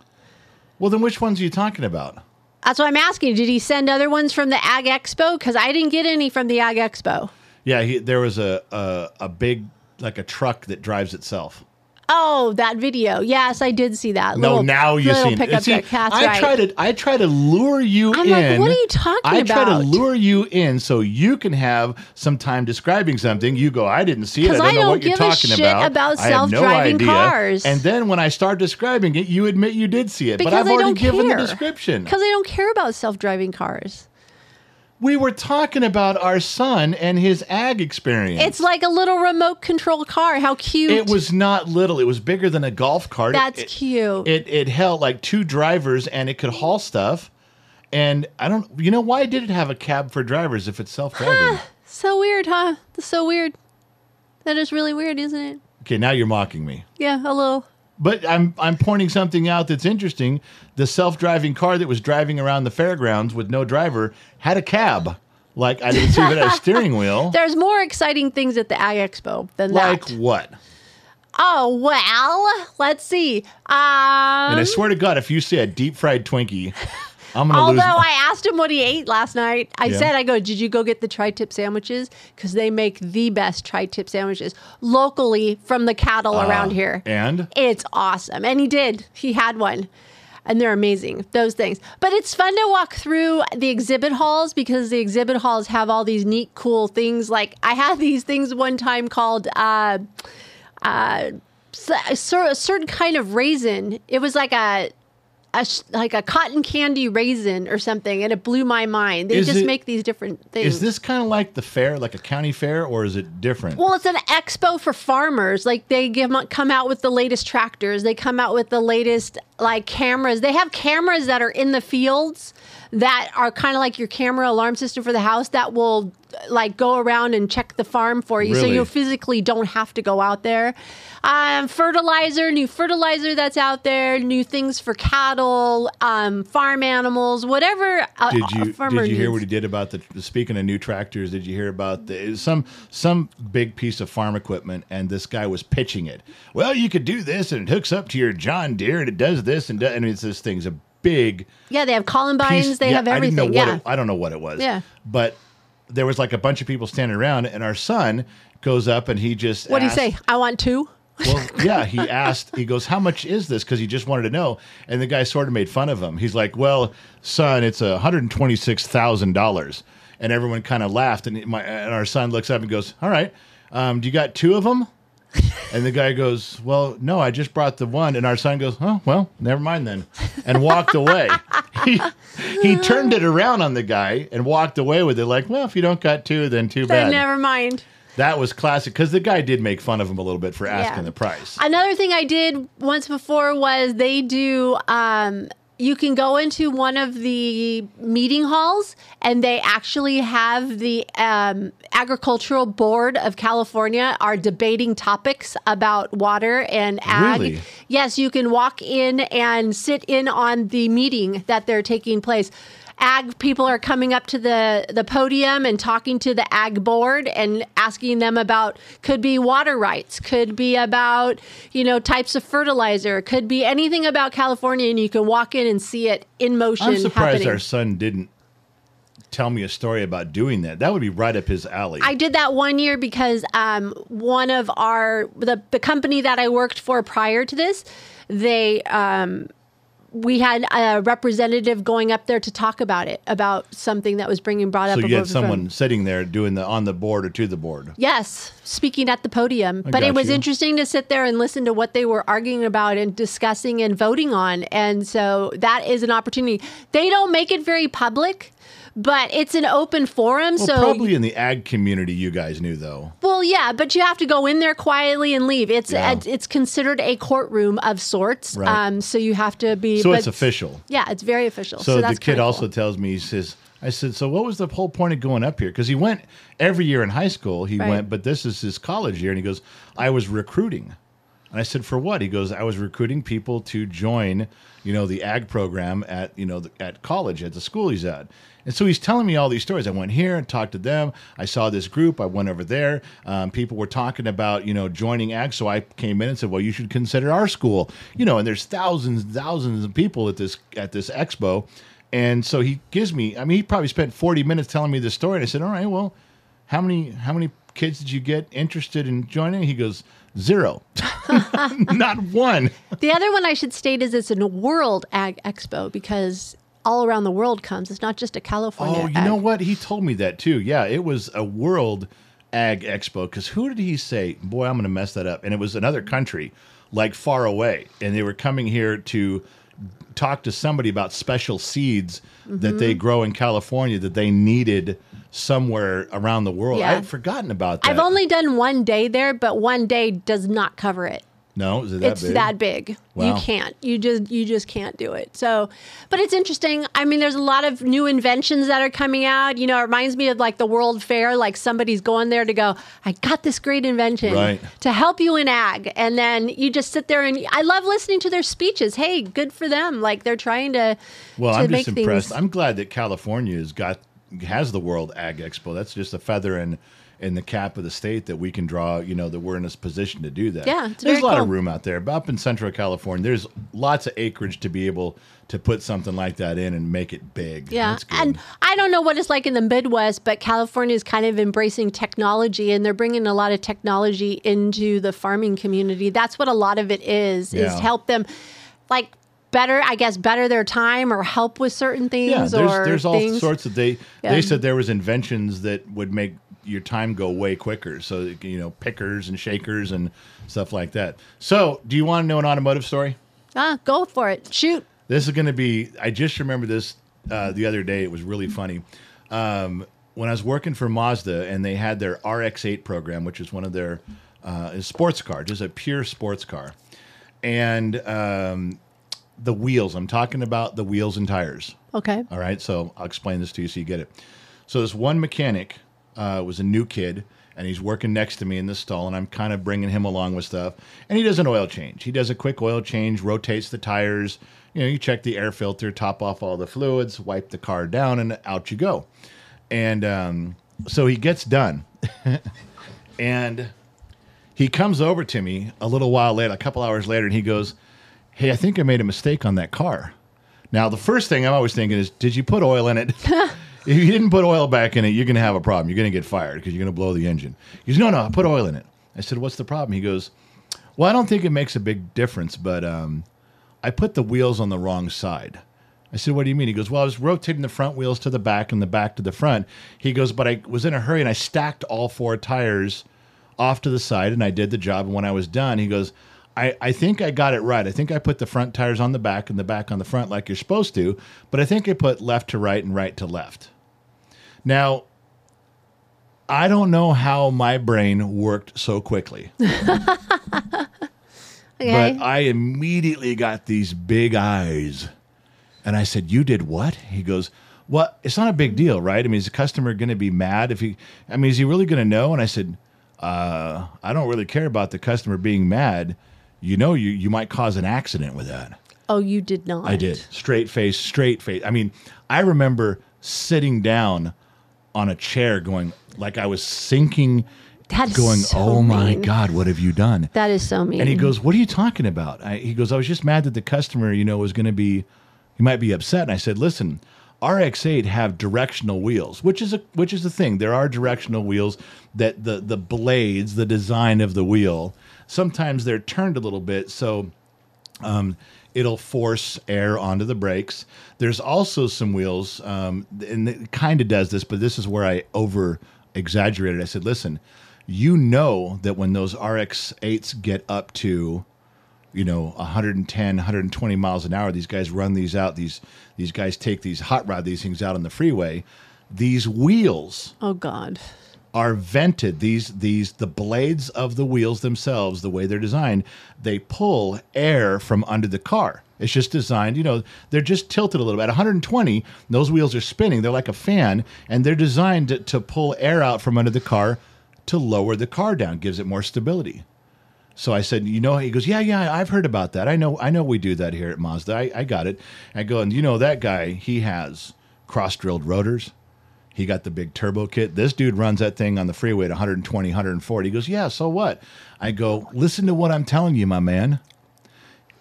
Well, then which ones are you talking about? That's what I'm asking. Did he send other ones from the Ag Expo? Because I didn't get any from the Ag Expo. Yeah, he, there was a, a a big like a truck that drives itself. Oh, that video. Yes, I did see that. No, Little- now little seeing. pickup See, I right. try to I try to lure you I'm in. like, what are you talking about? I try to lure you in so you can have some time describing something. You go, I didn't see it. I don't I know don't what you're talking shit about. about I no self-driving idea. cars. And then when I start describing it, you admit you did see it, because but I've I already given care. the description. Because I don't care about self-driving cars. We were talking about our son and his ag experience. It's like a little remote control car. How cute! It was not little. It was bigger than a golf cart. That's it, cute. It it held like two drivers and it could haul stuff. And I don't, you know, why did it have a cab for drivers if it's self driving? so weird, huh? That's so weird. That is really weird, isn't it? okay, now you're mocking me. Yeah, a little. But I'm I'm pointing something out that's interesting. The self driving car that was driving around the fairgrounds with no driver had a cab. Like I didn't see had a steering wheel. There's more exciting things at the Ag Expo than Like that. Like what? Oh well, let's see. Um, And I swear to God, if you see a deep fried Twinkie, I'm gonna Although lose. my- I asked him what he ate last night, I Yeah. said, I go, did you go get the tri-tip sandwiches? Because they make the best tri-tip sandwiches locally from the cattle around here. And It's awesome. And he did. He had one. And they're amazing, those things. But it's fun to walk through the exhibit halls because the exhibit halls have all these neat, cool things. Like I had these things one time called uh, uh, s- a cer- a certain kind of raisin. It was like a, a like a cotton candy raisin or something, and it blew my mind. They Is just it- make these different things. is this kind of like the fair, like a county fair, or is it different? Well, it's an expo for farmers. Like they give come out with the latest tractors. They come out with the latest like cameras. They have cameras that are in the fields that are kind of like your camera alarm system for the house that will like go around and check the farm for you, so you physically don't have to go out there. Um, fertilizer, new fertilizer that's out there, new things for cattle, um, farm animals, whatever. A, did a you farmer did you hear needs. what he did about the speaking of new tractors? Did you hear about the some some big piece of farm equipment and this guy was pitching it? Well, you could do this and it hooks up to your John Deere and it does this and do, and it's this thing's a big Yeah, they have columbines. piece. They Yeah, have I didn't know everything. what Yeah. it, I don't know what it was. Yeah. but there was like a bunch of people standing around, and our son goes up and he just what do you say? I want two. well, yeah, he asked, he goes, How much is this? Because he just wanted to know. And the guy sort of made fun of him. He's like, Well, son, it's a $126,000. And everyone kind of laughed. And, my, and our son looks up and goes, All right, um, do you got two of them? And the guy goes, Well, no, I just brought the one. And our son goes, Oh, well, never mind then. And walked away. he, he turned it around on the guy and walked away with it, like, Well, if you don't got two, then too Then bad. never mind. that was classic because the guy did make fun of him a little bit for asking Yeah. the price. Another thing I did once before was they do. Um, you can go into one of the meeting halls, and they actually have the um, agricultural board of California are debating topics about water and ag. Really? Yes, you can walk in and sit in on the meeting that they're taking place. Ag people are coming up to the the podium and talking to the ag board and asking them about could be water rights, could be about you know types of fertilizer, could be anything about California, and you can walk in and see it in motion. I'm surprised happening. our son didn't tell me a story about doing that. That would be right up his alley. I did that one year because um, one of our the the company that I worked for prior to this, they um, we had a representative going up there to talk about it about something that was bringing brought up. so you had over from- someone sitting there doing the on the board or to the board. Yes, speaking at the podium. but it was you. interesting to sit there and listen to what they were arguing about and discussing and voting on. And so that is an opportunity. They don't make it very public, but it's an open forum. Well, so probably in the ag community, you guys knew though. Well, yeah, but you have to go in there quietly and leave. It's Yeah. it's, it's considered a courtroom of sorts. Right. Um, so you have to be. So it's official. Yeah, it's very official. So, So, the kid also cool. tells me he says, "I said, so what was the whole point of going up here? Because he went every year in high school. He Right. went, but this is his college year, and he goes, I was recruiting." And I said, "For what?" He goes, "I was recruiting people to join, you know, the ag program at you know the, at college at the school he's at." And so he's telling me all these stories. I went here and talked to them. I saw this group. I went over there. Um, people were talking about, you know, joining ag. So I came in and said, "Well, you should consider our school." You know, and there's thousands, thousands of people at this at this expo. And so he gives me. I mean, he probably spent 40 minutes telling me this story. And I said, "All right, well, how many how many kids did you get interested in joining?" He goes, zero, not one." The other one I should state is it's a World Ag Expo because all around the world comes. It's not just a California. Oh, you ag. know what? He told me that too. Yeah, it was a World Ag Expo. Because who did he say? Boy, I'm going to mess that up. And it was another country, like far away, and they were coming here to talk to somebody about special seeds that Mm-hmm. they grow in California that they needed somewhere around the world. I Yeah. had forgotten about that. I've only done one day there, but one day does not cover it. No, is it that it's big? that big. Wow. You can't. You just you just can't do it. So, but it's interesting. I mean, there's a lot of new inventions that are coming out. You know, it reminds me of like the World Fair. Like somebody's going there to go. I got this great invention Right. to help you in ag, and then you just sit there and I love listening to their speeches. Hey, good for them. Like they're trying to. Well, to I'm just impressed. Things, I'm glad that California has got has the World Ag Expo. That's just a feather in in the cap of the state that we can draw. You know that we're in this position to do that. Yeah, there's a lot of room out there. But up in Central California, there's lots of acreage to be able to put something like that in and make it big. Yeah, and I don't know what it's like in the Midwest, but California is kind of embracing technology, and they're bringing a lot of technology into the farming community. That's what a lot of it is: Yeah. is help them, like better, I guess, better their time or help with certain things. yeah, there's there's all things. sorts of they Yeah. they said there was inventions that would make your time go way quicker. So you know pickers and shakers and stuff like that. So do you want to know an automotive story? Ah, go for it. Shoot. This is going to be. I just remember this uh, the other day. It was really funny. Um, when I was working for Mazda, and they had their RX-8 program, which is one of their uh, a sports car, just a pure sports car, and um, the wheels. I'm talking about the wheels and tires. Okay. All right, so I'll explain this to you so you get it. So this one mechanic uh, was a new kid, and he's working next to me in the stall, and I'm kind of bringing him along with stuff. And he does an oil change. He does a quick oil change, rotates the tires. You know, you check the air filter, top off all the fluids, wipe the car down, and out you go. And um, so he gets done, and he comes over to me a little while later, a couple hours later, and he goes, "Hey, I think I made a mistake on that car." Now, the first thing I'm always thinking is, did you put oil in it? if you didn't put oil back in it, you're going to have a problem. You're going to get fired because you're going to blow the engine. He goes, no, no, I put oil in it. I said, what's the problem? He goes, well, I don't think it makes a big difference, but um, I put the wheels on the wrong side. I said, what do you mean? He goes, well, I was rotating the front wheels to the back and the back to the front. He goes, but I was in a hurry and I stacked all four tires off to the side and I did the job. And when I was done, he goes, I, I think I got it right. I think I put the front tires on the back and the back on the front like you're supposed to, but I think I put left to right and right to left. Now, I don't know how my brain worked so quickly, Okay. but I immediately got these big eyes. And I said, You did what? He goes, Well, it's not a big deal, right? I mean, is the customer going to be mad if he, I mean, is he really going to know? And I said, uh, I don't really care about the customer being mad. You know, you, you might cause an accident with that. Oh, you did not. I did. Straight face, straight face. I mean, I remember sitting down on a chair going like I was sinking That's going, so "Oh my mean. god, what have you done?" That is so mean. And he goes, "What are you talking about?" I, he goes, "I was just mad that the customer, you know, was going to be, he might be upset." And I said, "Listen, RX-8 have directional wheels, which is a which is the thing. There are directional wheels that the the blades, the design of the wheel, sometimes they're turned a little bit, so um, it'll force air onto the brakes. There's also some wheels, um, and it kind of does this, but this is where I over exaggerated. I said, listen, you know that when those RX 8s get up to, you know, 110, 120 miles an hour, these guys run these out. These these guys take these hot rod these things out on the freeway. These wheels oh God. Are vented these these the blades of the wheels themselves the way they're designed they pull air from under the car it's just designed you know they're just tilted a little bit at 120 those wheels are spinning they're like a fan and they're designed to, to pull air out from under the car to lower the car down gives it more stability so I said, you know, he goes, yeah, yeah, I've heard about that. I know, I know, we do that here at Mazda. I, I got it. I go, and you know, that guy, he has cross drilled rotors. He got the big turbo kit. This dude runs that thing on the freeway at 120, 140. He goes, yeah, so what? I go, listen to what I'm telling you, my man.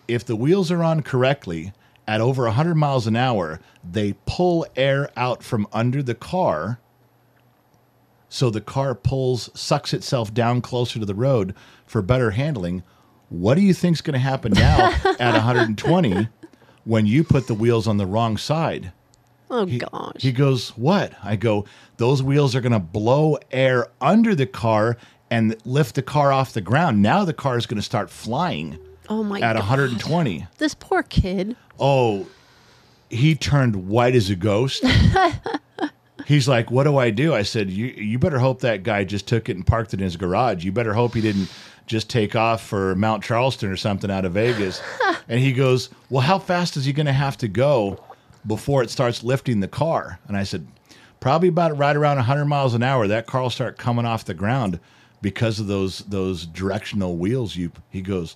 If the wheels are on correctly at over 100 miles an hour, they pull air out from under the car so the car pulls sucks itself down closer to the road for better handling what do you think's going to happen now at 120 when you put the wheels on the wrong side Oh he, gosh. he goes what i go those wheels are going to blow air under the car and lift the car off the ground now the car is going to start flying oh my god. at God. 120 This poor kid. oh, he turned white as a ghost. He's like, "What do I do?" I said, "You you better hope that guy just took it and parked it in his garage. You better hope he didn't just take off for Mount Charleston or something out of Vegas." and he goes, "Well, how fast is he going to have to go before it starts lifting the car?" And I said, "Probably about right around 100 miles an hour. That car will start coming off the ground because of those those directional wheels." You he goes,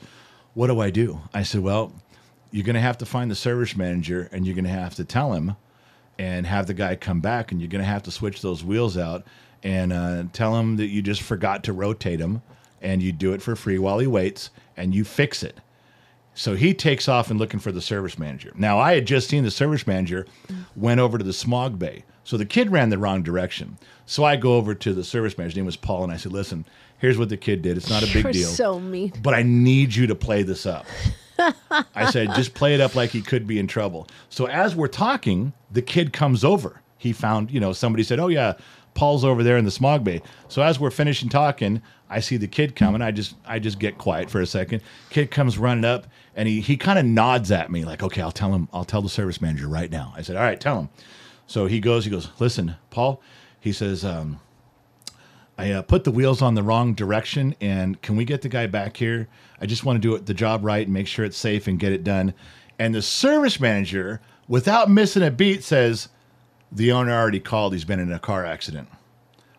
"What do I do?" I said, "Well." you're going to have to find the service manager and you're going to have to tell him and have the guy come back and you're going to have to switch those wheels out and uh, tell him that you just forgot to rotate them and you do it for free while he waits and you fix it so he takes off and looking for the service manager now i had just seen the service manager went over to the smog bay so the kid ran the wrong direction so i go over to the service manager his name was paul and i said listen here's what the kid did it's not a big You're deal so mean. but I need you to play this up. I said, just play it up like he could be in trouble. So as we're talking, the kid comes over. He found, you know, somebody said, oh, yeah, Paul's over there in the smog bay. So as we're finishing talking, I see the kid coming. I just, I just get quiet for a second. Kid comes running up and he, he kind of nods at me like, okay, I'll tell him, I'll tell the service manager right now. I said, all right, tell him. So he goes, he goes, listen, Paul, he says, um, I uh, put the wheels on the wrong direction, and can we get the guy back here? I just want to do it the job right and make sure it's safe and get it done. And the service manager, without missing a beat, says the owner already called. He's been in a car accident.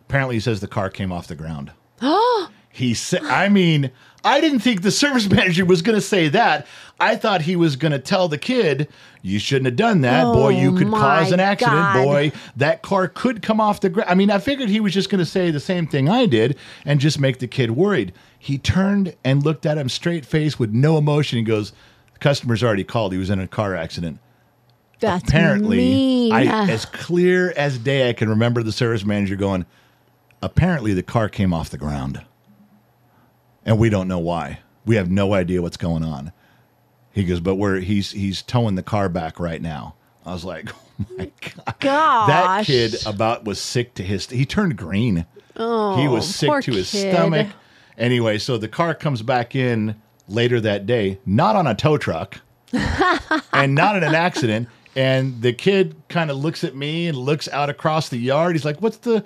Apparently, he says the car came off the ground. he said, I mean, I didn't think the service manager was going to say that. I thought he was going to tell the kid, "You shouldn't have done that, oh boy. You Oh, could cause an accident, God. boy." that car could come off the ground. I mean, I figured he was just going to say the same thing I did and just make the kid worried. He turned and looked at him straight face with no emotion. He goes, "The customer's already called. He was in a car accident." That's apparently, mean. I, ah. as clear as day, I can remember the service manager going, "Apparently, the car came off the ground, and we don't know why. We have no idea what's going on." He goes, "But we're he's he's towing the car back right now." I was like, "Oh my god!" Gosh. That kid about was sick to his. He turned green. Oh, he was oh, sick to his kid. stomach. Anyway, so the car comes back in later that day, not on a tow truck, and not in an accident. And the kid kind of looks at me and looks out across the yard. He's like, "What's the?"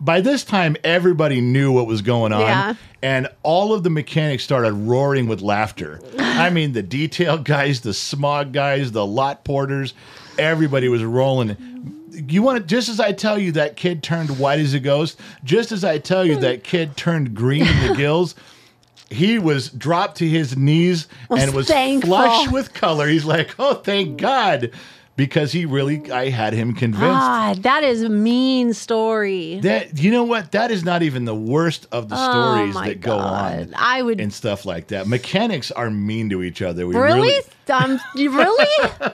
By this time, everybody knew what was going on, Yeah. and all of the mechanics started roaring with laughter. I mean, the detail guys, the smog guys, the lot porters, everybody was rolling. You want to, just as I tell you that kid turned white as a ghost, just as I tell you that kid turned green in the gills, he was dropped to his knees and was thankful. flush with color. He's like, "Oh, thank God," because he really, I had him convinced. God, that is a mean story. That you know what? That is not even the worst of the oh stories that go God. on I would and stuff like that. Mechanics are mean to each other. We really. Um, you really?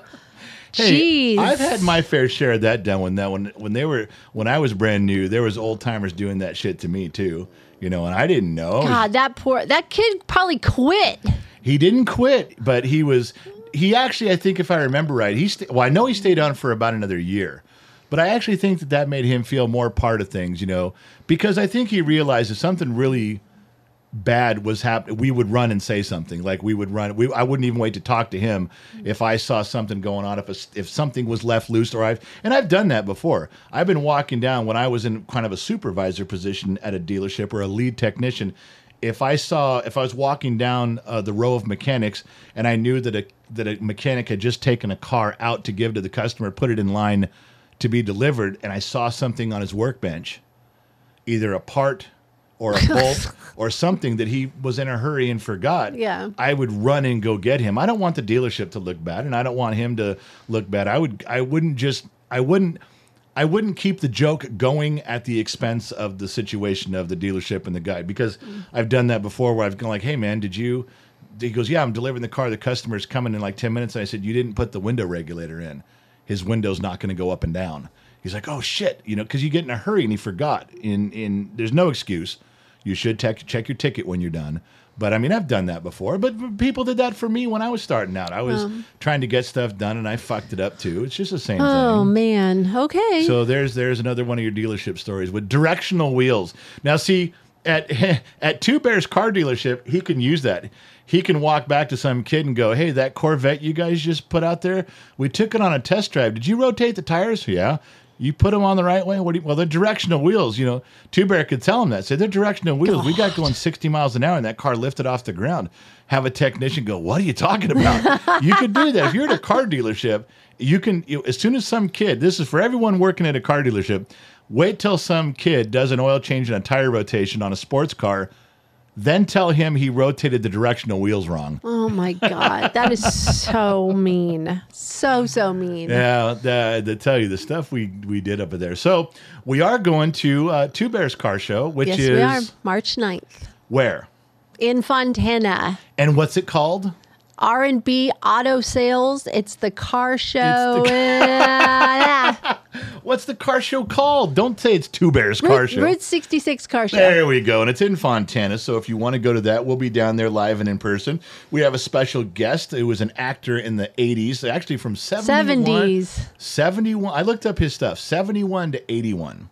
Hey, Jeez. I've had my fair share of that done when that when when they were when I was brand new, there was old timers doing that shit to me too. You know, and I didn't know. God, that poor that kid probably quit. He didn't quit, but he was he actually I think if I remember right, he well I know he stayed on for about another year. But I actually think that that made him feel more part of things, you know, because I think he realized if something really bad was happening, we would run and say something. Like we would run. We, I wouldn't even wait to talk to him if I saw something going on. If a, if something was left loose, or I've and I've done that before. I've been walking down when I was in kind of a supervisor position at a dealership or a lead technician. If I saw if I was walking down uh, the row of mechanics and I knew that a that a mechanic had just taken a car out to give to the customer, put it in line to be delivered, and I saw something on his workbench, either a part or a bolt or something that he was in a hurry and forgot, Yeah. I would run and go get him. I don't want the dealership to look bad, and I don't want him to look bad. I would, I wouldn't just, I wouldn't, I wouldn't keep the joke going at the expense of the situation of the dealership and the guy because mm. I've done that before where I've gone like, hey man, did you? He goes, yeah, I'm delivering the car. The customer's coming in like ten minutes. And I said, you didn't put the window regulator in. His window's not going to go up and down. He's like, oh shit, you know, because you get in a hurry and he forgot. In in there's no excuse. You should tech check your ticket when you're done. But I mean, I've done that before. But people did that for me when I was starting out. I was um. trying to get stuff done and I fucked it up too. It's just the same Oh thing. Oh man. Okay. So there's there's another one of your dealership stories with directional wheels. Now see at at Two Bears car dealership, he can use that. He can walk back to some kid and go, "Hey, that Corvette you guys just put out there, we took it on a test drive. Did you rotate the tires? Yeah. You put them on the right way. What do you, well, they're directional wheels. You know, Two Bear could tell him that. Say they're directional wheels. We got going 60 miles an hour, and that car lifted off the ground. Have a technician go, "What are you talking about?" you could do that if you're at a car dealership. You can you, as soon as some kid. This is for everyone working at a car dealership. Wait till some kid does an oil change and a tire rotation on a sports car. Then tell him he rotated the directional wheels wrong. oh my god, that is so mean. So so mean. Yeah, the, to tell you the stuff we we did up there. So we are going to uh, Two Bears Car Show, which yes, is we are. March 9th where in Fontana. and what's it called? R and B Auto Sales. It's the car show. the- What's the car show called? Don't say it's Two Bears Car Route, Show. Route 66 car show. There we go. And it's in Fontana. So if you want to go to that, we'll be down there live and in person. We have a special guest. It was an actor in the 80s, actually from 71. 70s. 71. I looked up his stuff 71 to 81.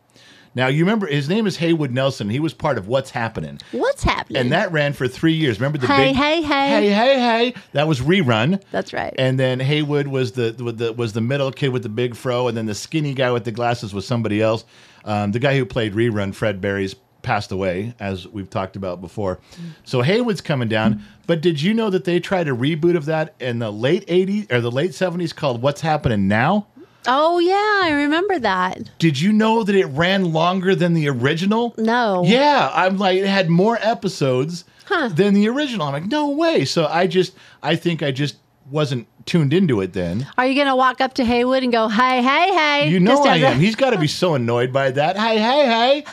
Now, you remember his name is Haywood Nelson. He was part of What's Happening. What's happening? And that ran for three years. Remember the Hey, big hey, hey. hey hey hey that was rerun. That's right. And then Haywood was the, the was the middle kid with the big fro, and then the skinny guy with the glasses was somebody else. Um, the guy who played rerun, Fred Berry's passed away, as we've talked about before. So Haywood's coming down. But did you know that they tried a reboot of that in the late '80s or the late '70s called What's Happening Now? Oh yeah, I remember that. Did you know that it ran longer than the original? No. Yeah, I'm like it had more episodes Huh. than the original. I'm like, no way. So I just I think I just wasn't tuned into it then. Are you gonna walk up to Haywood and go, "Hey, hey, hey"? You know I am. He's got to be so annoyed by that. Hey, hey, hey.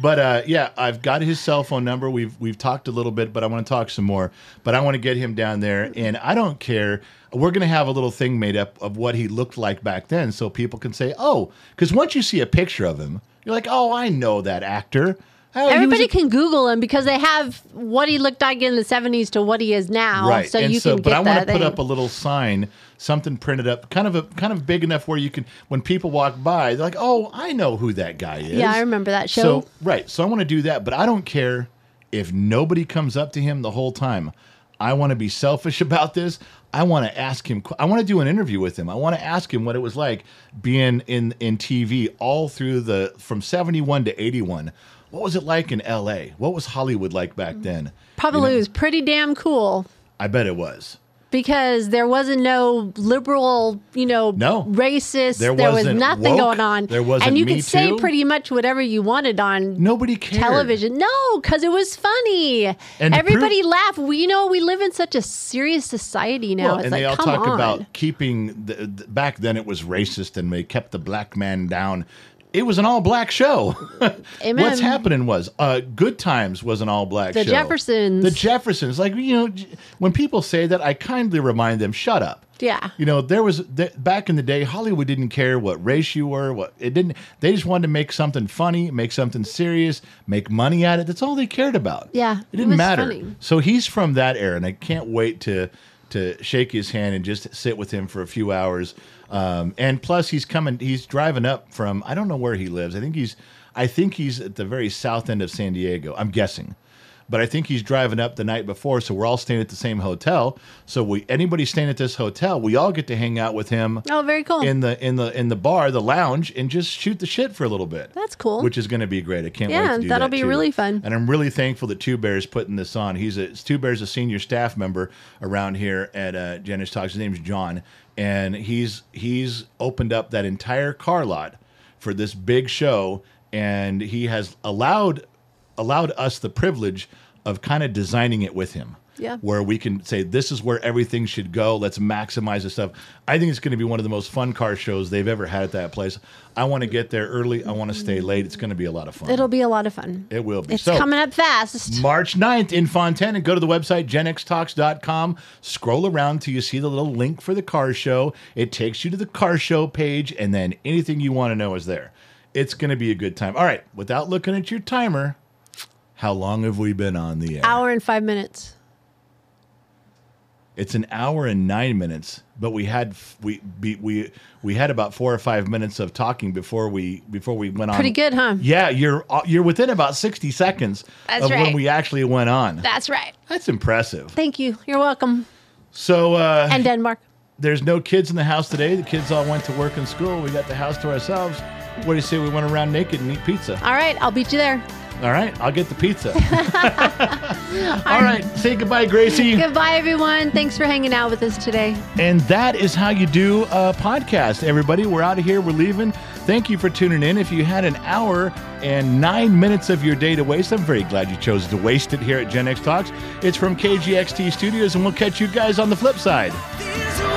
But uh, yeah, I've got his cell phone number. We've we've talked a little bit, but I want to talk some more. But I want to get him down there, and I don't care. We're going to have a little thing made up of what he looked like back then, so people can say, "Oh," because once you see a picture of him, you're like, "Oh, I know that actor." Oh, Everybody a- can Google him because they have what he looked like in the '70s to what he is now. right. So and you so can but i want to put up a little sign something printed up kind of a kind of big enough where you can when people walk by they're like oh i know who that guy is. Yeah, I remember that show. so right. So i want to do that but i don't care if nobody comes up to him the whole time. I want to be selfish about this. I want to ask him i want to do an interview with him. I want to ask him what it was like being in in tv all through the from 71 to 81 what was it like in la what was hollywood like back then Probably You know? was pretty damn cool. i bet it was because there wasn't no liberal, you know, No. racist. There There, was nothing woke. going on. There wasn't and you could say Too. pretty much whatever you wanted on Nobody cared. television. No, because it was funny. And Everybody prove- laughed. We, you know, we live in such a serious society now. Well, it's and like, they all talk on. about keeping the, the- back then it was racist and they kept the black man down. It was an all black show. Amen. What's happening was uh, Good Times was an all black The show. Jeffersons. The Jeffersons. Like, you know, when people say that, I kindly remind them, shut up. Yeah. You know, there was th- back in the day, Hollywood didn't care what race you were. What it didn't. They just wanted to make something funny, make something serious, make money at it. That's all they cared about. Yeah, it it didn't was matter. funny. So he's from that era, and I can't wait to to shake his hand and just sit with him for a few hours. Um, and plus, he's coming. He's driving up from I don't know where he lives. I think he's I think he's at the very south end of San Diego. I'm guessing. But I think he's driving up the night before, so we're all staying at the same hotel. So we anybody staying at this hotel, we all get to hang out with him Oh, very cool. in the in the in the bar, the lounge, and just shoot the shit for a little bit. That's cool. Which is going to be great. I can't wait Yeah, that'll that, be too. really fun. And I'm really thankful that Two Bears putting this on. He's a Two Bears a senior staff member around here at uh, Gen X Talks. His name's John, and he's he's opened up that entire car lot for this big show, and he has allowed allowed us the privilege of kind of designing it with him. Yeah. Where we can say this is where everything should go. Let's maximize the stuff. I think it's going to be one of the most fun car shows they've ever had at that place. I want to get there early. I want to stay late. It's going to be a lot of fun. It'll be a lot of fun. It will be. It's So- coming up fast. March 9th in Fontana. Go to the website, genxtalks.com. Scroll around till you see the little link for the car show. It takes you to the car show page, and then anything you want to know is there. It's going to be a good time. All right, without looking at your timer, how long have we been on the air? Hour and five minutes. It's an hour and nine minutes, but we had we we we, we had about four or five minutes of talking before we before we went on. Pretty good, huh? Yeah, you're uh, you're within about sixty seconds That's of when we actually went on. That's right. That's impressive. Thank you. You're welcome. So uh, And Denmark. there's no kids in the house today. The kids all went to work and school. We got the house to ourselves. What do you say we went around naked and eat pizza? All right, I'll beat you there. All right, I'll get the pizza. all right, say goodbye, Gracie. Goodbye, everyone. Thanks for hanging out with us today. And that is how you do a podcast, everybody. We're out of here. We're leaving. Thank you for tuning in. If you had an hour and nine minutes of your day to waste, I'm very glad you chose to waste it here at Gen X Talks. It's from KGXT Studios, and we'll catch you guys on the flip side. The